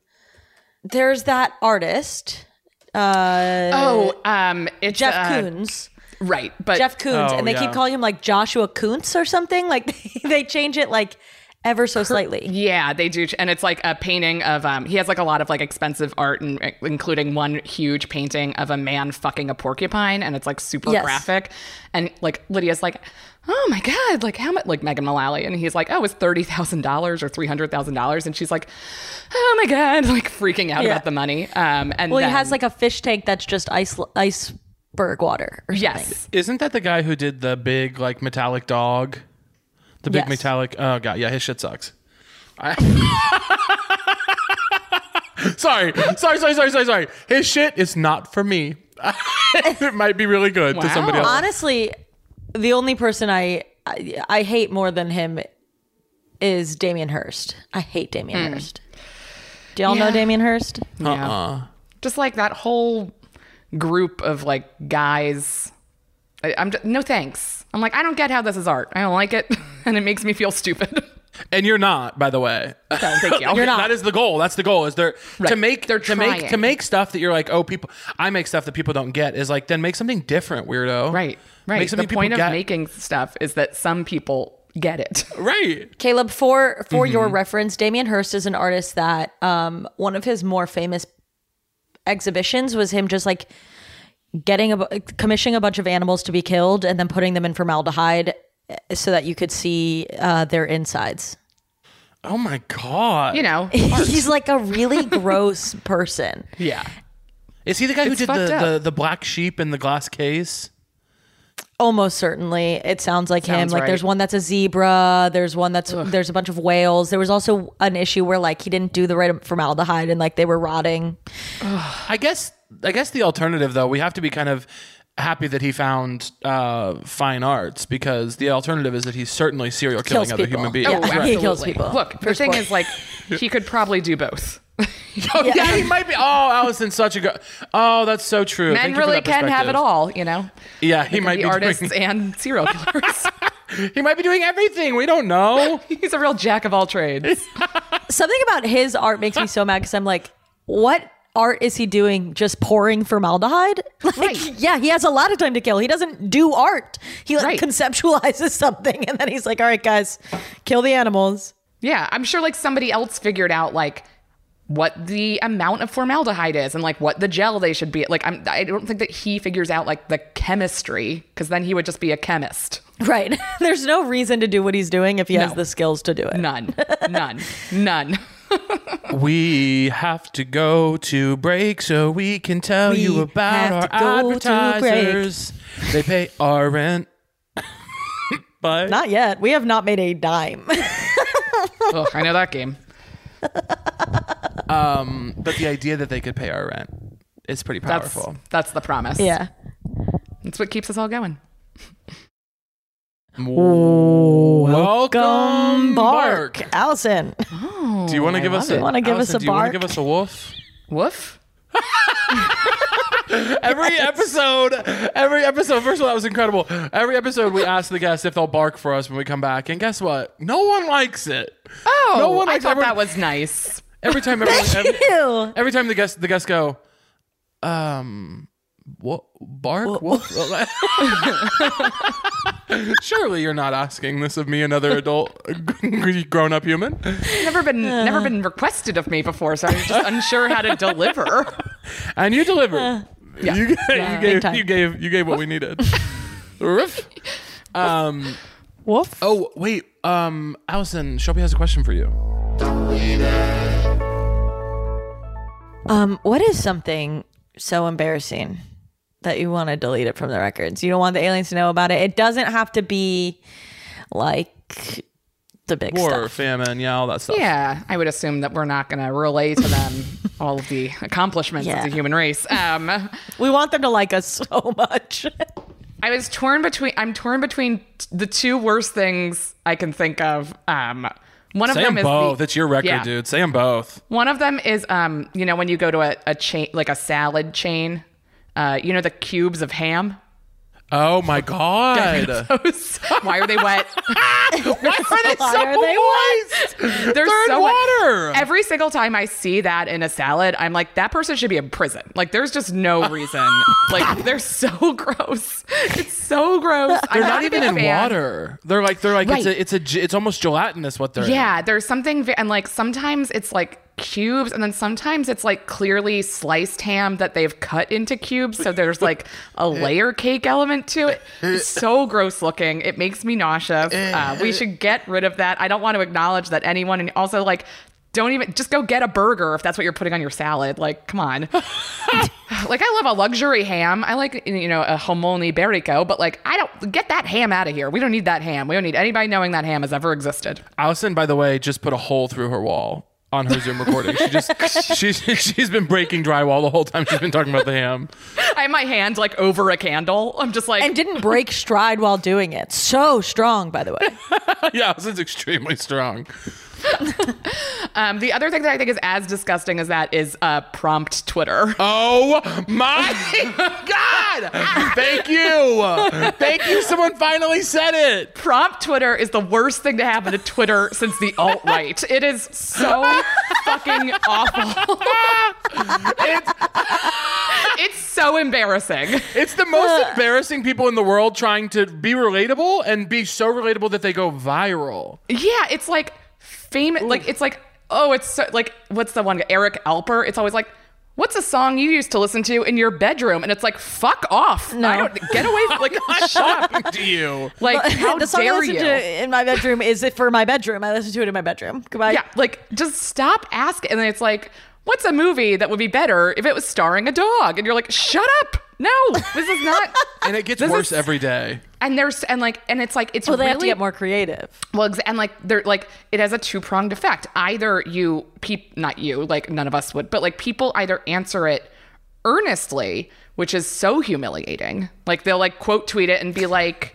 there's that artist, uh oh, um, it's Jeff uh, Koons. right? But Jeff Koons, Oh, and they yeah. keep calling him like Joshua Kuntz or something. Like they change it like ever so slightly. Yeah, they do, and it's like a painting of. Um, he has like a lot of like expensive art, and including one huge painting of a man fucking a porcupine, and it's like super Yes. graphic. And like Lydia's like, oh my god, like how much? Like Megan Mullally, and he's like, oh, it's thirty thousand dollars or three hundred thousand dollars, and she's like, oh my god, like freaking out Yeah. about the money. Um, and Well, then, he has like a fish tank that's just ice iceberg water or something. yes, Isn't that the guy who did the big like metallic dog? The big Yes. metallic. Oh god, yeah, his shit sucks. I- sorry, sorry, sorry, sorry, sorry, sorry. His shit is not for me. it might be really good to somebody else. Honestly, the only person I, I I hate more than him is Damien Hirst. I hate Damien mm. Hirst. Do y'all know Yeah. Damien Hirst? Uh-uh. Yeah. Uh-uh. just like that whole group of like guys. I, I'm just, no thanks. I'm like I don't get how this is art. I don't like it, and it makes me feel stupid. And you're not, by the way. thank you. You're not. That is the goal. That's the goal. Is there to make They're to make trying. to make stuff that you're like, oh, people. I make stuff that people don't get. Is like then make something different, weirdo. Right, right. Make the point of get. making stuff is that some people get it. right. Caleb, for for Mm-hmm. your reference, Damien Hirst is an artist that um one of his more famous exhibitions was him just like getting a commissioning a bunch of animals to be killed and then putting them in formaldehyde so that you could see uh, their insides. Oh my god. You know, He's like a really gross person. yeah. Is he the guy who did the, the the black sheep in the glass case? Almost certainly, it sounds like him. Like right. there's one that's a zebra. There's one that's there's a bunch of whales. There was also an issue where like he didn't do the right formaldehyde and like they were rotting. I guess I guess the alternative though, we have to be kind of happy that he found uh, fine arts because the alternative is that he's certainly serial killing Kills other people. human beings. Yeah. Oh, He kills people. Look, the thing is, like, he could probably do both. Oh, yeah. he might be. Oh, Alison's such a good. Oh, that's so true. Men Thank you for really that can have it all, you know. Yeah, he He might be be artists doing. and serial killers. He might be doing everything. We don't know. He's a real jack of all trades. Something about his art makes me so mad because I'm like, what art is he doing? Just pouring formaldehyde? Like, Right. yeah, he has a lot of time to kill. He doesn't do art. He like Right. conceptualizes something and then he's like, all right, guys, kill the animals. Yeah, I'm sure like somebody else figured out like what the amount of formaldehyde is and like what the gel they should be. Like I'm, I don't think that he figures out like the chemistry because then he would just be a chemist. Right. There's no reason to do what he's doing if he has the skills to do it. None, none, none. We have to go to break so we can tell We you about our to go to break. advertisers. They pay our rent. but Not yet. We have not made a dime. Ugh, I know that game. Um, but the idea that they could pay our rent is pretty That's powerful. that's the promise. yeah. that's what keeps us all going. Welcome, Bark. Oh, Alison. Do you want to give us? A, Wanna give us Alison, a Do you want to give us a woof? Woof. Every episode, every episode. First of all, that was incredible. Every episode, we ask the guests if they'll bark for us when we come back, and guess what? No one likes it. Oh, No one I likes thought everyone- that was nice. Every time, everyone, every, Ew. every time the guests the guests go, um, what bark? What? Surely you're not asking this of me, another adult, grown up human. Never been never been requested of me before, so I'm just unsure how to deliver. And you delivered. Yeah. You, gave, Yeah. you gave you gave you gave what we needed. Roof. Um. Woof. Oh wait. Um. Alison, Shelby has a question for you. Um, what is something so embarrassing that you want to delete it from the records? You don't want the aliens to know about it. It doesn't have to be like the big War, stuff. famine, yeah, all that stuff. Yeah, I would assume that we're not going to relay to them all of the accomplishments Yeah. of the human race. Um, We want them to like us so much. I was torn between. I'm torn between the two worst things I can think of. Um, one of Say them them is both. The, it's your record, Yeah. dude. Say them both. One of them is, um, you know, when you go to a, a chain, like a salad chain, uh, you know, the cubes of ham. Oh my god. Why are they wet? Why are they Why so are they moist? They're, They're in so wet. water. Every single time I see that in a salad, I'm like, that person should be in prison. Like, there's just no reason. like, they're so gross. It's so gross. They're I'm not a even in fan. water. They're like they're like it's a it's a it's almost gelatinous what they're in. Yeah, there's something, and like sometimes it's like cubes, and then sometimes it's like clearly sliced ham that they've cut into cubes. So there's like a layer cake element to it. It's so gross looking. It makes me nauseous. Uh, we should get rid of that. I don't want to acknowledge that anyone, and also like, don't even just go get a burger if that's what you're putting on your salad. Like, come on. like, I love a luxury ham. I like, you know, a jamón ibérico, but like, I don't get that ham out of here. We don't need that ham. We don't need anybody knowing that ham has ever existed. Alison, by the way, just put a hole through her wall on her Zoom recording. She just she's she's been breaking drywall the whole time she's been talking about the ham. I have my hand like over a candle. I'm just like, and didn't break stride while doing it. So strong, by the way. yeah, Alison's extremely strong. um, the other thing that I think is as disgusting as that is uh, prompt Twitter. Oh my god! Thank you, thank you. Someone finally said it. Prompt Twitter is the worst thing to happen to Twitter since the alt right. It is so fucking awful. It's, it's so embarrassing. it's the most embarrassing people in the world trying to be relatable and be so relatable that they go viral. Yeah, it's like famous. Like it's like oh, it's so, like what's the one? Eric Alper. It's always like. What's a song you used to listen to in your bedroom? And it's like, fuck off. No. I don't get away from like shut up. Do you? Like how the song I dare listen you? to in my bedroom is it for my bedroom. I listen to it in my bedroom. Goodbye. Yeah, like just stop asking. And then it's like, what's a movie that would be better if it was starring a dog? And you're like, shut up. No, this is not. And it gets This worse is- every day. and there's and like and it's like it's Well, they really have to get more creative. well, ex- and like they're like it has a two pronged effect. Either you, peep, not you, like none of us would, but like people either answer it earnestly, which is so humiliating. Like they'll like quote tweet it and be like,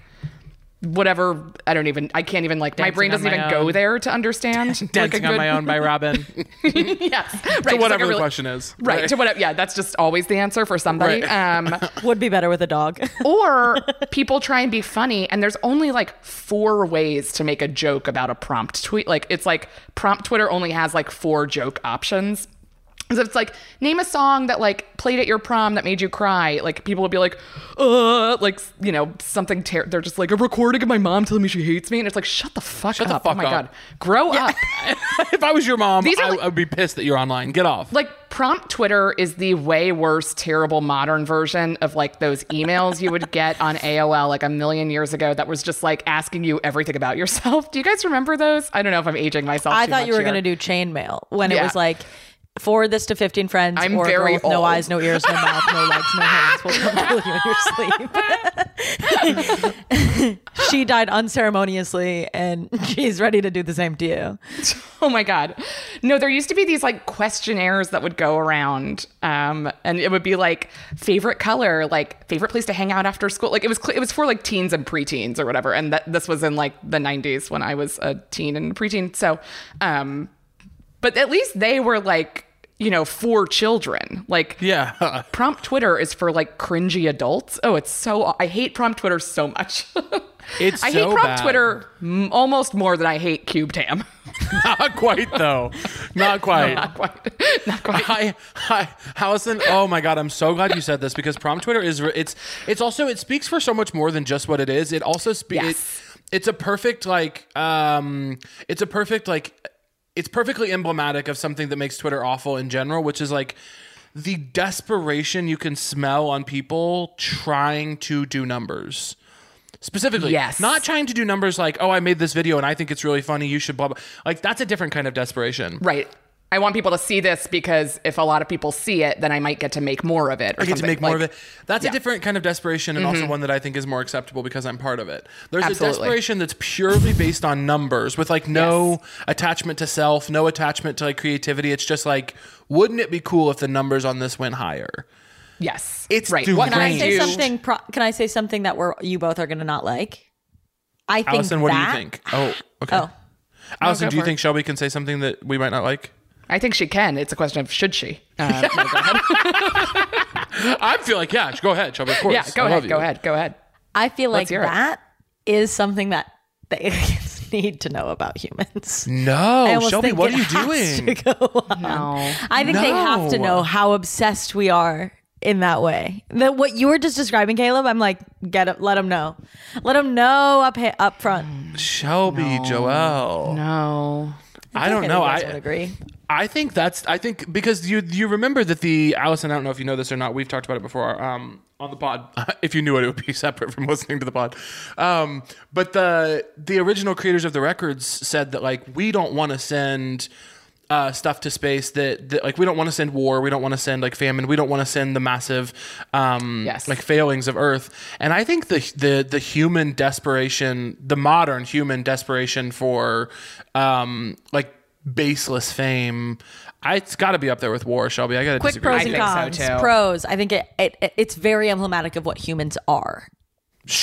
whatever. I don't even. I can't even like. my brain doesn't my even go there to understand. like a Dancing on good- my own by Robin. yes, right. to it's like whatever the question is. Right, to whatever. Yeah, that's just always the answer for somebody. Right. Um, Would be better with a dog. or people try and be funny and there's only like four ways to make a joke about a prompt tweet like it's like prompt twitter only has like four joke options so it's like name a song that like played at your prom that made you cry. Like people would be like uh like you know something ter- they're just like a recording of my mom telling me she hates me. And it's like shut the fuck Shut the up. oh my up. god. Grow up. If I was your mom, These I, like- I would be pissed that you're online. Get off. like prompt twitter is the way worse terrible modern version of like those emails you would get on aol like a million years ago that was just like asking you everything about yourself. Do you guys remember those? I don't know if i'm aging myself I too thought much you were here. going to do chain mail when it was like forward this to 15 friends I'm or very girl no eyes, no ears, no mouth, no legs, no hands will come kill you in your sleep. she died unceremoniously and she's ready to do the same to you. oh my god no there used to be these like questionnaires that would go around um and it would be like favorite color like favorite place to hang out after school like it was cl- it was for like teens and preteens or whatever and that this was in like the 90s when i was a teen and preteen so um but at least they were like you know for children like yeah. prompt twitter is for like cringy adults oh it's so i hate prompt twitter so much It's i hate so prompt bad. twitter m- almost more than i hate Cube Tam. Not quite though. Not quite. not quite not quite Hi, hi, Alison. Oh my God, I'm so glad you said this because prompt Twitter is it's it's also it speaks for so much more than just what it is. It also speaks. Yes. It, it's a perfect like um, it's a perfect like it's perfectly emblematic of something that makes Twitter awful in general, which is like the desperation you can smell on people trying to do numbers. Specifically, Yes. not trying to do numbers like, oh, I made this video and I think it's really funny. You should blah blah. Like that's a different kind of desperation. Right. I want people to see this because if a lot of people see it, then I might get to make more of it. Or I get to something. make more of it. That's yeah. Mm-hmm. a different kind of desperation, and also one that I think is more acceptable because I'm part of it. There's Absolutely. a desperation that's purely based on numbers, with like no attachment to self, no attachment to like creativity. It's just like, wouldn't it be cool if the numbers on this went higher? Yes. It's right. the What can I. Say something. Pro- can I say something that we're you both are going to not like? I think. Alison, what do you think? Oh, okay. Oh, Alison, go do you think Shelby can say something that we might not like? I think she can. It's a question of should she? Uh, no, go ahead. I feel like yeah. Go ahead, Shelby. Of course. yeah, go I ahead. Go ahead. Go ahead. I feel like Let's hear it. that is something that they need to know about humans. No, Shelby, what are you doing? to go on. No. I think they have to know how obsessed we are in that way. That what you were just describing, Caleb. I'm like, get it. Let them know. Let them know up hi- up front. Shelby, Joelle. No. I don't know. I would agree. I think that's I think because you you remember that the Alison I don't know if you know this or not we've talked about it before um on the pod if you knew it it would be separate from listening to the pod um but the the original creators of the records said that like we don't want to send uh, stuff to space that, that like we don't want to send war we don't want to send like famine we don't want to send the massive um Yes. like failings of earth and i think the the the human desperation the modern human desperation for um like baseless fame I, it's got to be up there with war shelby i gotta Quick disagree pros with and you. think so, cons. too. Pros. I think it, it, it it's very emblematic of what humans are.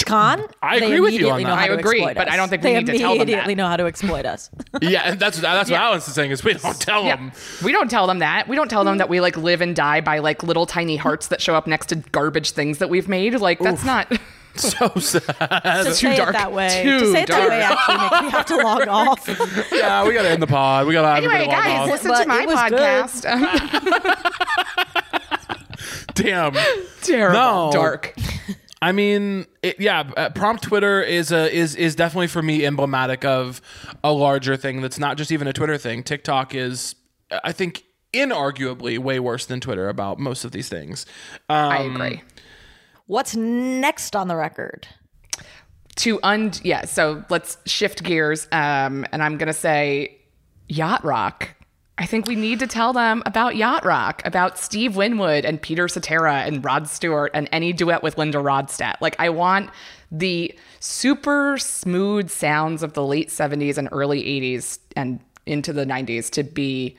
Con. I they agree with you on that. I to agree, exploit but I don't think we they need to tell them that. immediately know how to exploit us. yeah that's that's what Yeah. is saying is we don't tell Yeah. them We don't tell them that. We don't tell them that we like live and die by like little tiny hearts that show up next to garbage things that we've made. Like that's not so sad to too say dark. it that way. Too to say it that dark. way actually makes me have to log off. yeah we gotta end the pod we gotta Anyway, everybody log guys, off. listen But to my it was good. podcast. damn Terrible. No. Dark. I mean, it, yeah, uh, prompt Twitter is a is is definitely for me emblematic of a larger thing that's not just even a Twitter thing. TikTok is, I think, inarguably way worse than Twitter about most of these things. Um, I agree. What's next on the record? To un yeah, so let's shift gears. Um, and I'm gonna say yacht rock. I think we need to tell them about yacht rock, about Steve Winwood and Peter Cetera and Rod Stewart and any duet with Linda Ronstadt. Like I want the super smooth sounds of the late 70s and early 80s and into the 90s to be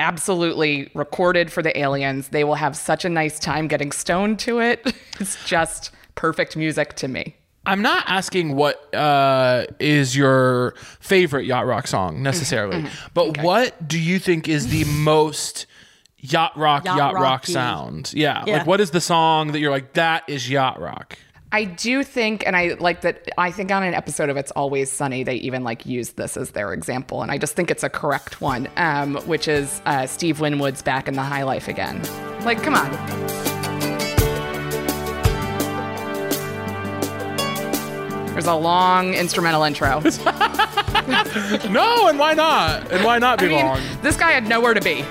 absolutely recorded for the aliens. They will have such a nice time getting stoned to it. It's just perfect music to me. I'm not asking what uh, is your favorite yacht rock song necessarily, but what do you think is the most yacht rock yacht, Yacht rock sound? Yeah. Yeah. like what is the song that you're like that is yacht rock? I do think, and I like that. I think on an episode of It's Always Sunny, they even like use this as their example, and I just think it's a correct one, um, which is uh, Steve Winwood's "Back in the High Life Again." Like, come on. There's a long instrumental intro. No, and why not? And why not be I mean, long? this guy had nowhere to be.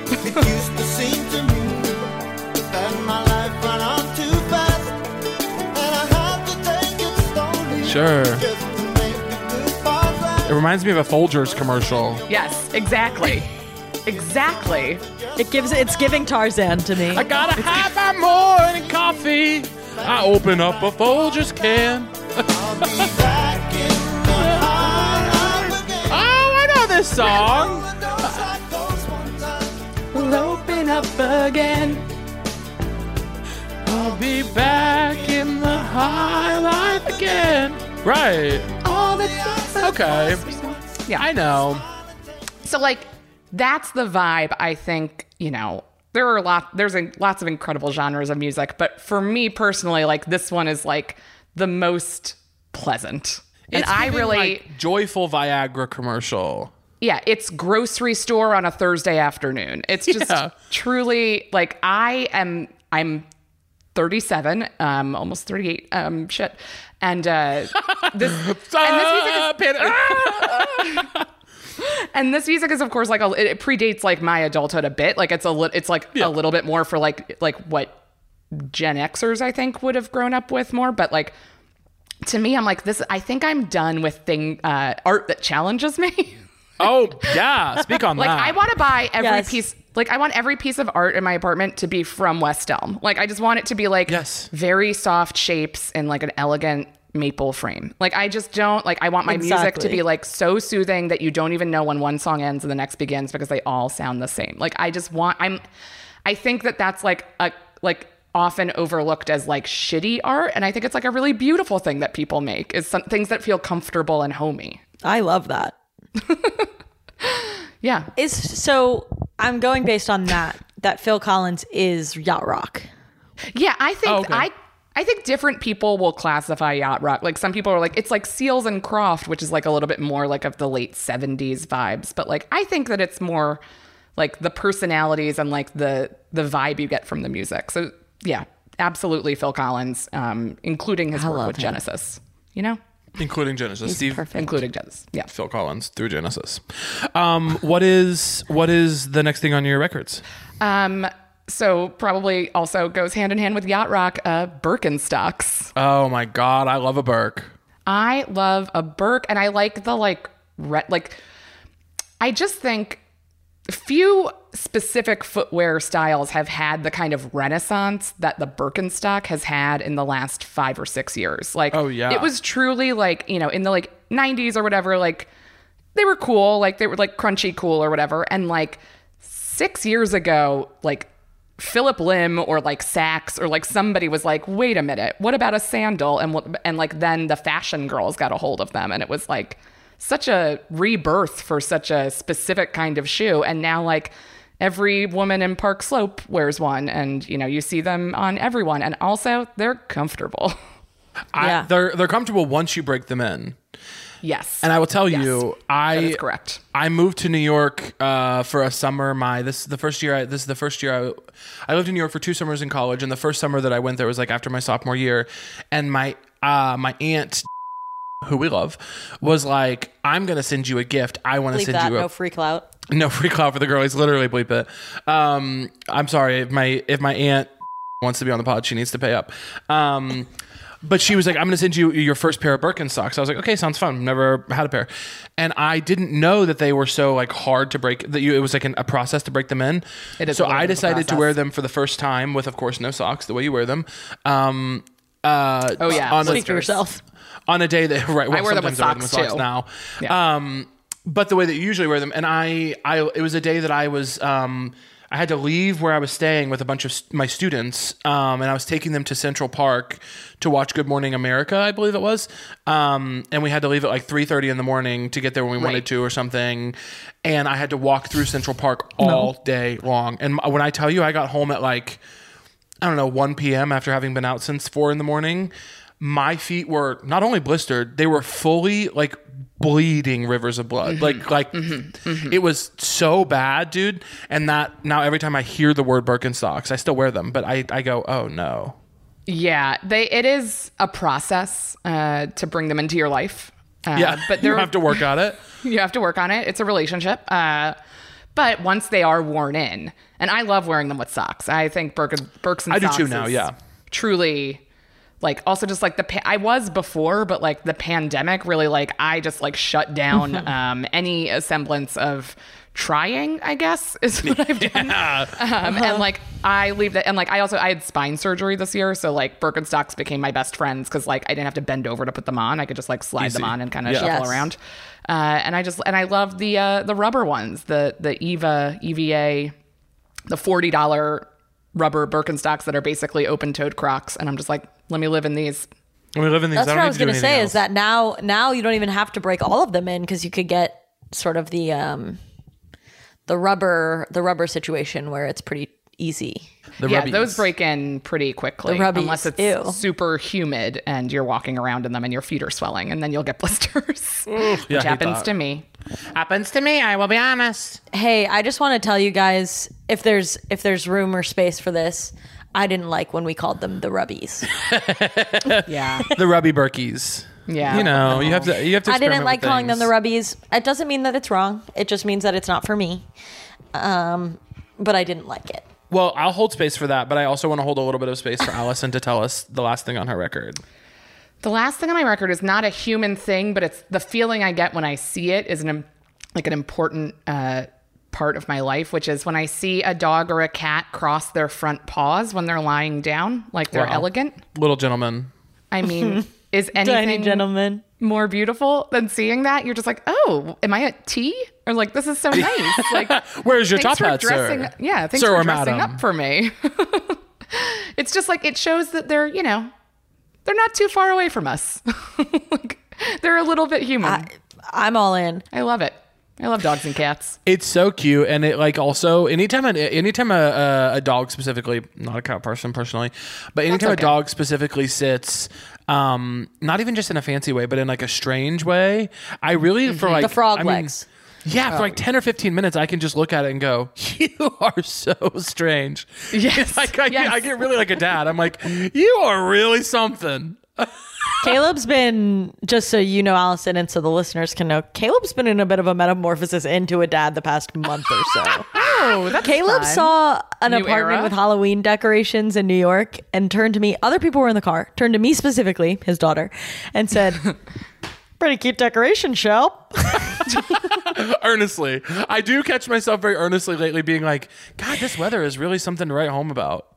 Sure. just to make the good parts last. It reminds me of a Folgers commercial. Yes, exactly, exactly. It gives it's giving Tarzan to me. I gotta have my morning coffee. I open up a Folgers can. I'll be back in the high life again. Oh, I know this song. The doors like those one time. We'll open up again. I'll be back in the high life again. Right. All the Okay. Yeah, I know. So like that's the vibe I think, you know, there are a lot there's a, lots of incredible genres of music, but for me personally like this one is like the most pleasant. And It's I really like, joyful Viagra commercial. yeah, it's grocery store on a Thursday afternoon. It's just Yeah. truly like I am I'm 37, um almost 38 um shit. And uh this and this music is pan- and this music is of course like a, it predates like my adulthood a bit. Like it's a li- it's like a little bit more for like like what gen xers i think would have grown up with more. But like to me i'm like this i think i'm done with thing uh art that challenges me. Oh yeah, speak on like that. Like I want to buy every Yes. piece like i want every piece of art in my apartment to be from west elm. Like i just want it to be like Yes. very soft shapes and like an elegant maple frame. Like i just don't like i want my music to be like so soothing that you don't even know when one song ends and the next begins because they all sound the same. Like i just want i'm i think that that's like a like often overlooked as like shitty art. And i think it's like a really beautiful thing that people make is some things that feel comfortable and homey. I love that. yeah Is so I'm going based on that that Phil Collins is yacht rock. Yeah, I think Oh, okay. I I think different people will classify yacht rock. Like some people are like it's like Seals and Croft, which is like a little bit more like of the late 70s vibes, but like I think that it's more like the personalities and like the the vibe you get from the music. So, yeah, absolutely Phil Collins um including his work with him. Genesis, you know? Including Genesis. Steve Including Genesis. Yeah. Phil Collins through Genesis. Um, what is what is the next thing on your records? Um so probably also goes hand in hand with yacht rock uh Birkenstocks. Oh my god, I love a Burke. I love a Burke, and I like the like re- like. I just think few specific footwear styles have had the kind of renaissance that the Birkenstock has had in the last five or six years. Like, Oh, yeah. it was truly like you know in the like '90s or whatever. Like, they were cool, like they were like crunchy cool or whatever, and like six years ago, like Phillip Lim or like Saks or like somebody was like, wait a minute, what about a sandal? And what, and like then the fashion girls got a hold of them, and it was like such a rebirth for such a specific kind of shoe. And now like every woman in Park Slope wears one, and you know you see them on everyone, and also they're comfortable. I, Yeah. they're they're comfortable once you break them in. yes, And I will tell Yes. you, I that is correct. I moved to New York uh, for a summer. My this is the first year. I, this is the first year I, I lived in New York for two summers in college, and the first summer that I went there was like after my sophomore year, and my uh, my aunt, who we love, was like, "I'm gonna send you a gift. I want to send that you a no free clout. No free clout for the girlies. Literally bleep it. Um, I'm sorry if my if my aunt wants to be on the pod, she needs to pay up. Um, but she was like, "I'm going to send you your first pair of Birkenstocks." I was like, "Okay, sounds fun. Never had a pair," and I didn't know that they were so like hard to break. That you it was like an, a process to break them in. It is So I bit of a decided to wear them for the first time with, of course, no socks, the way you wear them. Um, uh, Oh, yeah. on a- Speak for yourself. On a day that right. Well, I wear them with wear them socks, with too. now. Um, but the way that you usually wear them, and I, I, it was a day that I was, um, I had to leave where I was staying with a bunch of st- my students, um, and I was taking them to Central Park to watch Good Morning America, I believe it was, um, and we had to leave at like three thirty in the morning to get there when we wanted to or something, and I had to walk through Central Park all day long, and when I tell you, I got home at like. I don't know, 1 p.m. after having been out since 4 in the morning, my feet were not only blistered, they were fully like bleeding rivers of blood. Like like it was so bad, dude. And that now every time I hear the word Birkenstocks, I still wear them, but I I go, "Oh no." Yeah, they it is a process uh, to bring them into your life. Uh, Yeah, but you have to work on it. you have to work on it. It's a relationship. Uh, but once they are worn in, and I love wearing them with socks. I think Birken, Birks and I do too now, yeah. truly like also just like the pa- I was before, but like the pandemic really like I just like shut down um, any semblance of trying. I guess is what I've done. Um, and like I leave that, and like I also I had spine surgery this year, so like Birkenstocks became my best friends because like I didn't have to bend over to put them on. I could just like slide them on and kind of Yeah. shuffle Yes. around. Uh, and I just and I love the uh, the rubber ones, the the Eva EVA, the forty dollar rubber Birkenstocks that are basically open toed Crocs. And I'm just like, let me live in these. And we live in these. That's I what I was going to say anything is that now now you don't even have to break all of them in because you could get sort of the um the rubber the rubber situation where it's pretty easy. the yeah, rubbies. those break in pretty quickly. The rubbies, unless it's ew. super humid and you're walking around in them and your feet are swelling and then you'll get blisters. Yeah, which hate happens to me. happens to me. I will be honest. Hey, I just want to tell you guys if there's if there's room or space for this, I didn't like when we called them the rubbies. Yeah. The rubby Berkeys. Yeah. You know, you have to. You have to. I didn't like with calling them the things. rubbies. It doesn't mean that it's wrong. It just means that it's not for me. Um, but I didn't like it. Well, I'll hold space for that, but I also want to hold a little bit of space for Alison to tell us the last thing on her record. The last thing on my record is not a human thing, but it's the feeling I get when I see it is an like an important uh, part of my life, which is when I see a dog or a cat cross their front paws when they're lying down, like they're Wow. elegant. Little gentleman. I mean, is Tiny anything gentleman. More beautiful than seeing that? You're just like, oh, am I at tea? Or like, this is so nice. Like, Where's your top for hat, dressing, sir? Yeah, thanks Sir for or dressing madam? up for me. it's just like it shows that they're, you know, they're not too far away from us. like, they're a little bit human. I, I'm all in. I love it. I love dogs and cats. It's so cute, and it like also anytime an, anytime a, a, a dog specifically, not a cat person personally, but anytime okay. a dog specifically sits, um, not even just in a fancy way, but in like a strange way, I really for like The frog I mean, legs. Yeah, for like ten or fifteen minutes, I can just look at it and go, "You are so strange." Yes, like I, yes. get, I get really like a dad. I'm like, "You are really something." Caleb's been just so you know, Alison, and so the listeners can know. Caleb's been in a bit of a metamorphosis into a dad the past month or so. Oh, that's Caleb fun. saw an New apartment era? with Halloween decorations in New York and turned to me. Other people were in the car. Turned to me specifically, his daughter, and said, "Pretty cute decoration, Shell." earnestly, I do catch myself very earnestly lately, being like, "God, this weather is really something to write home about."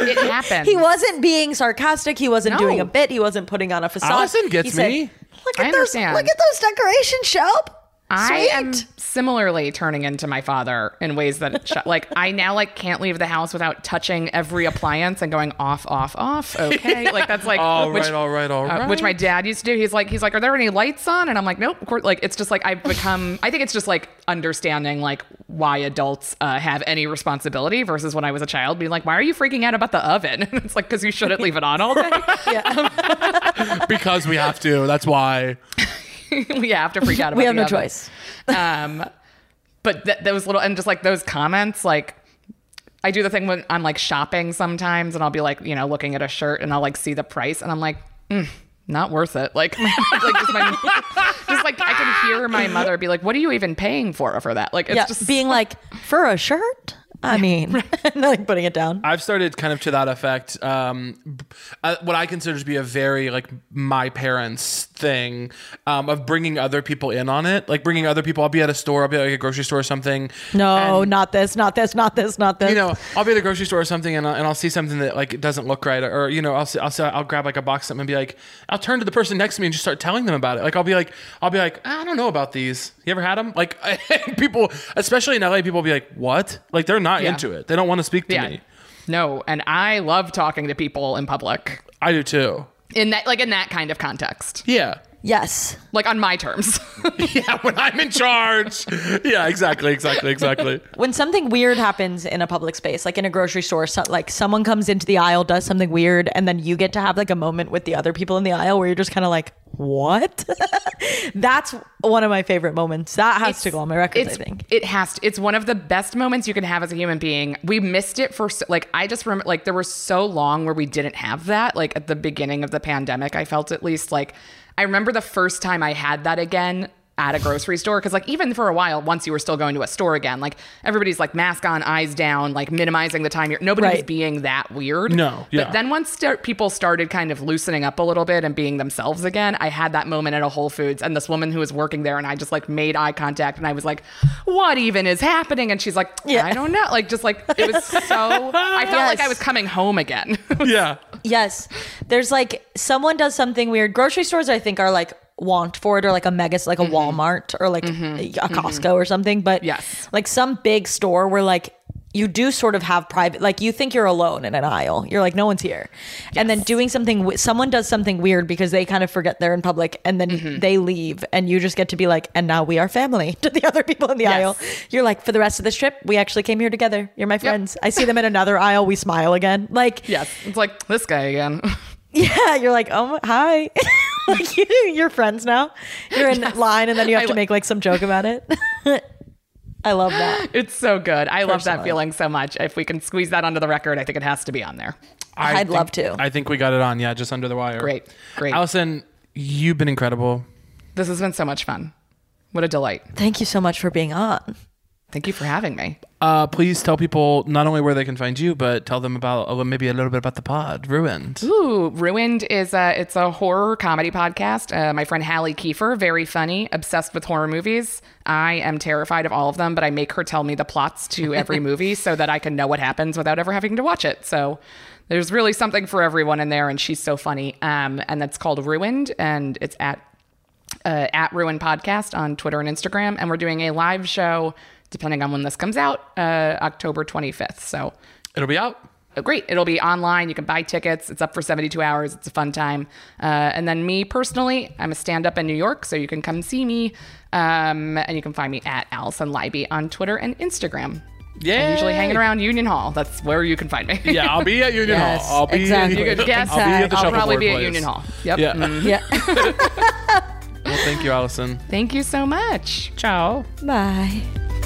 It happens. He wasn't being sarcastic. He wasn't No. doing a bit. He wasn't putting on a facade. Alison gets He said, me. Look I at those! understand. Look at those decorations, Shelp. I am similarly turning into my father in ways that sh- like I now like can't leave the house without touching every appliance and going off off off okay? Like that's like All which, right, all right, all uh, which my dad used to do. He's like he's like are there any lights on? And I'm like nope of course like it's just like I've become I think it's just like understanding like why adults uh, have any responsibility versus when I was a child being like why are you freaking out about the oven? And it's like because you shouldn't leave it on all day. Because we have to. That's why. we have to freak out about it. We have the no oven. choice. um but th- those little and just like those comments like i do the thing when i'm like shopping sometimes and i'll be like you know looking at a shirt and i'll like see the price and i'm like mm, not worth it. Like, like just, my, just like I can hear my mother be like, "What are you even paying for for that?" Like, it's yeah, just being like for a shirt. I mean, and like putting it down. I've started kind of to that effect. Um, uh, what I consider to be a very like my parents thing um, of bringing other people in on it, like bringing other people. I'll be at a store, I'll be at like a grocery store or something. No, not this, not this, not this, not this. You know, I'll be at a grocery store or something, and I'll, and I'll see something that like it doesn't look right, or you know, I'll see, I'll see, I'll grab like a box of something and be like, I'll turn to the person next to me and just start telling them about it. Like I'll be like, I'll be like, I don't know about these. You ever had them? Like people, especially in LA, people will be like, what? Like they're not Yeah. into it. They don't want to speak to yeah, me. no. And I love talking to people in public I do too. In that like in that kind of context, Yeah. Yes. like on my terms. yeah, when I'm in charge. Yeah, exactly, exactly, exactly. When something weird happens in a public space, like in a grocery store, so, like someone comes into the aisle, does something weird, and then you get to have like a moment with the other people in the aisle where you're just kind of like, what? That's one of my favorite moments. That has to go on my records, I it's- think. It has to. It's one of the best moments you can have as a human being. We missed it for so, like I just remember like there was so long where we didn't have that. Like at the beginning of the pandemic, I felt at least like I remember the first time I had that again at a grocery store because like even for a while once you were still going to a store again like everybody's like mask on eyes down like minimizing the time you're nobody was Right. being that weird No, yeah. but then once start, people started kind of loosening up a little bit and being themselves again, I had that moment at a Whole Foods and this woman who was working there and I just like made eye contact and I was like, what even is happening? And she's like, Yeah. I don't know. Like, just like, it was so, I felt like I was coming home again. Yeah. Yes. There's like someone does something weird. Grocery stores, I think, are like want for it or like a mega, like a mm-hmm. Walmart or like mm-hmm. a mm-hmm. Costco or something. But Yes. like some big store where like you do sort of have private, like you think you're alone in an aisle. You're like, no one's here. And then doing something, someone does something weird because they kind of forget they're in public and then they leave and you just get to be like, and now we are family to the other people in the aisle. You're like, for the rest of this trip, we actually came here together. You're my friends. I see them in another aisle. We smile again. Like, yes. It's like this guy again. yeah, you're like, oh, hi. like you, you're friends now. You're in line, and then you have I to make like some joke about it. I love that. It's so good. I love that feeling so much. If we can squeeze that onto the record, I think it has to be on there. I I'd think- love to. I think we got it on. Yeah, just under the wire. Great. Great. Alison, you've been incredible. This has been so much fun. What a delight. Thank you so much for being on. Thank you for having me. Uh, please tell people not only where they can find you, but tell them about uh, maybe a little bit about the pod, Ruined. Ooh, Ruined is a it's a horror comedy podcast. Uh, my friend Halle Kiefer, very funny, obsessed with horror movies. I am terrified of all of them, but I make her tell me the plots to every movie so that I can know what happens without ever having to watch it. So there's really something for everyone in there, and she's so funny. Um, and that's called Ruined, and it's at uh, at Ruin Podcast on Twitter and Instagram, and we're doing a live show depending on when this comes out, uh, October 25th. So It'll be out. Oh, great. It'll be online. You can buy tickets. It's up for 72 hours. It's a fun time. Uh, and then me personally, I'm a stand up in New York, so you can come see me. Um, and you can find me at Alison Leiby on Twitter and Instagram. Yeah. I'm usually hanging around Union Hall. That's where you can find me. Yeah, I'll be at Union Yes, Hall. I'll be exactly. you could guess. I'll be at the I'll probably shuffleboard be at place. Union Hall. Yep. Yeah. Mm. Yeah. Well, thank you, Alison. Thank you so much. Ciao. Bye.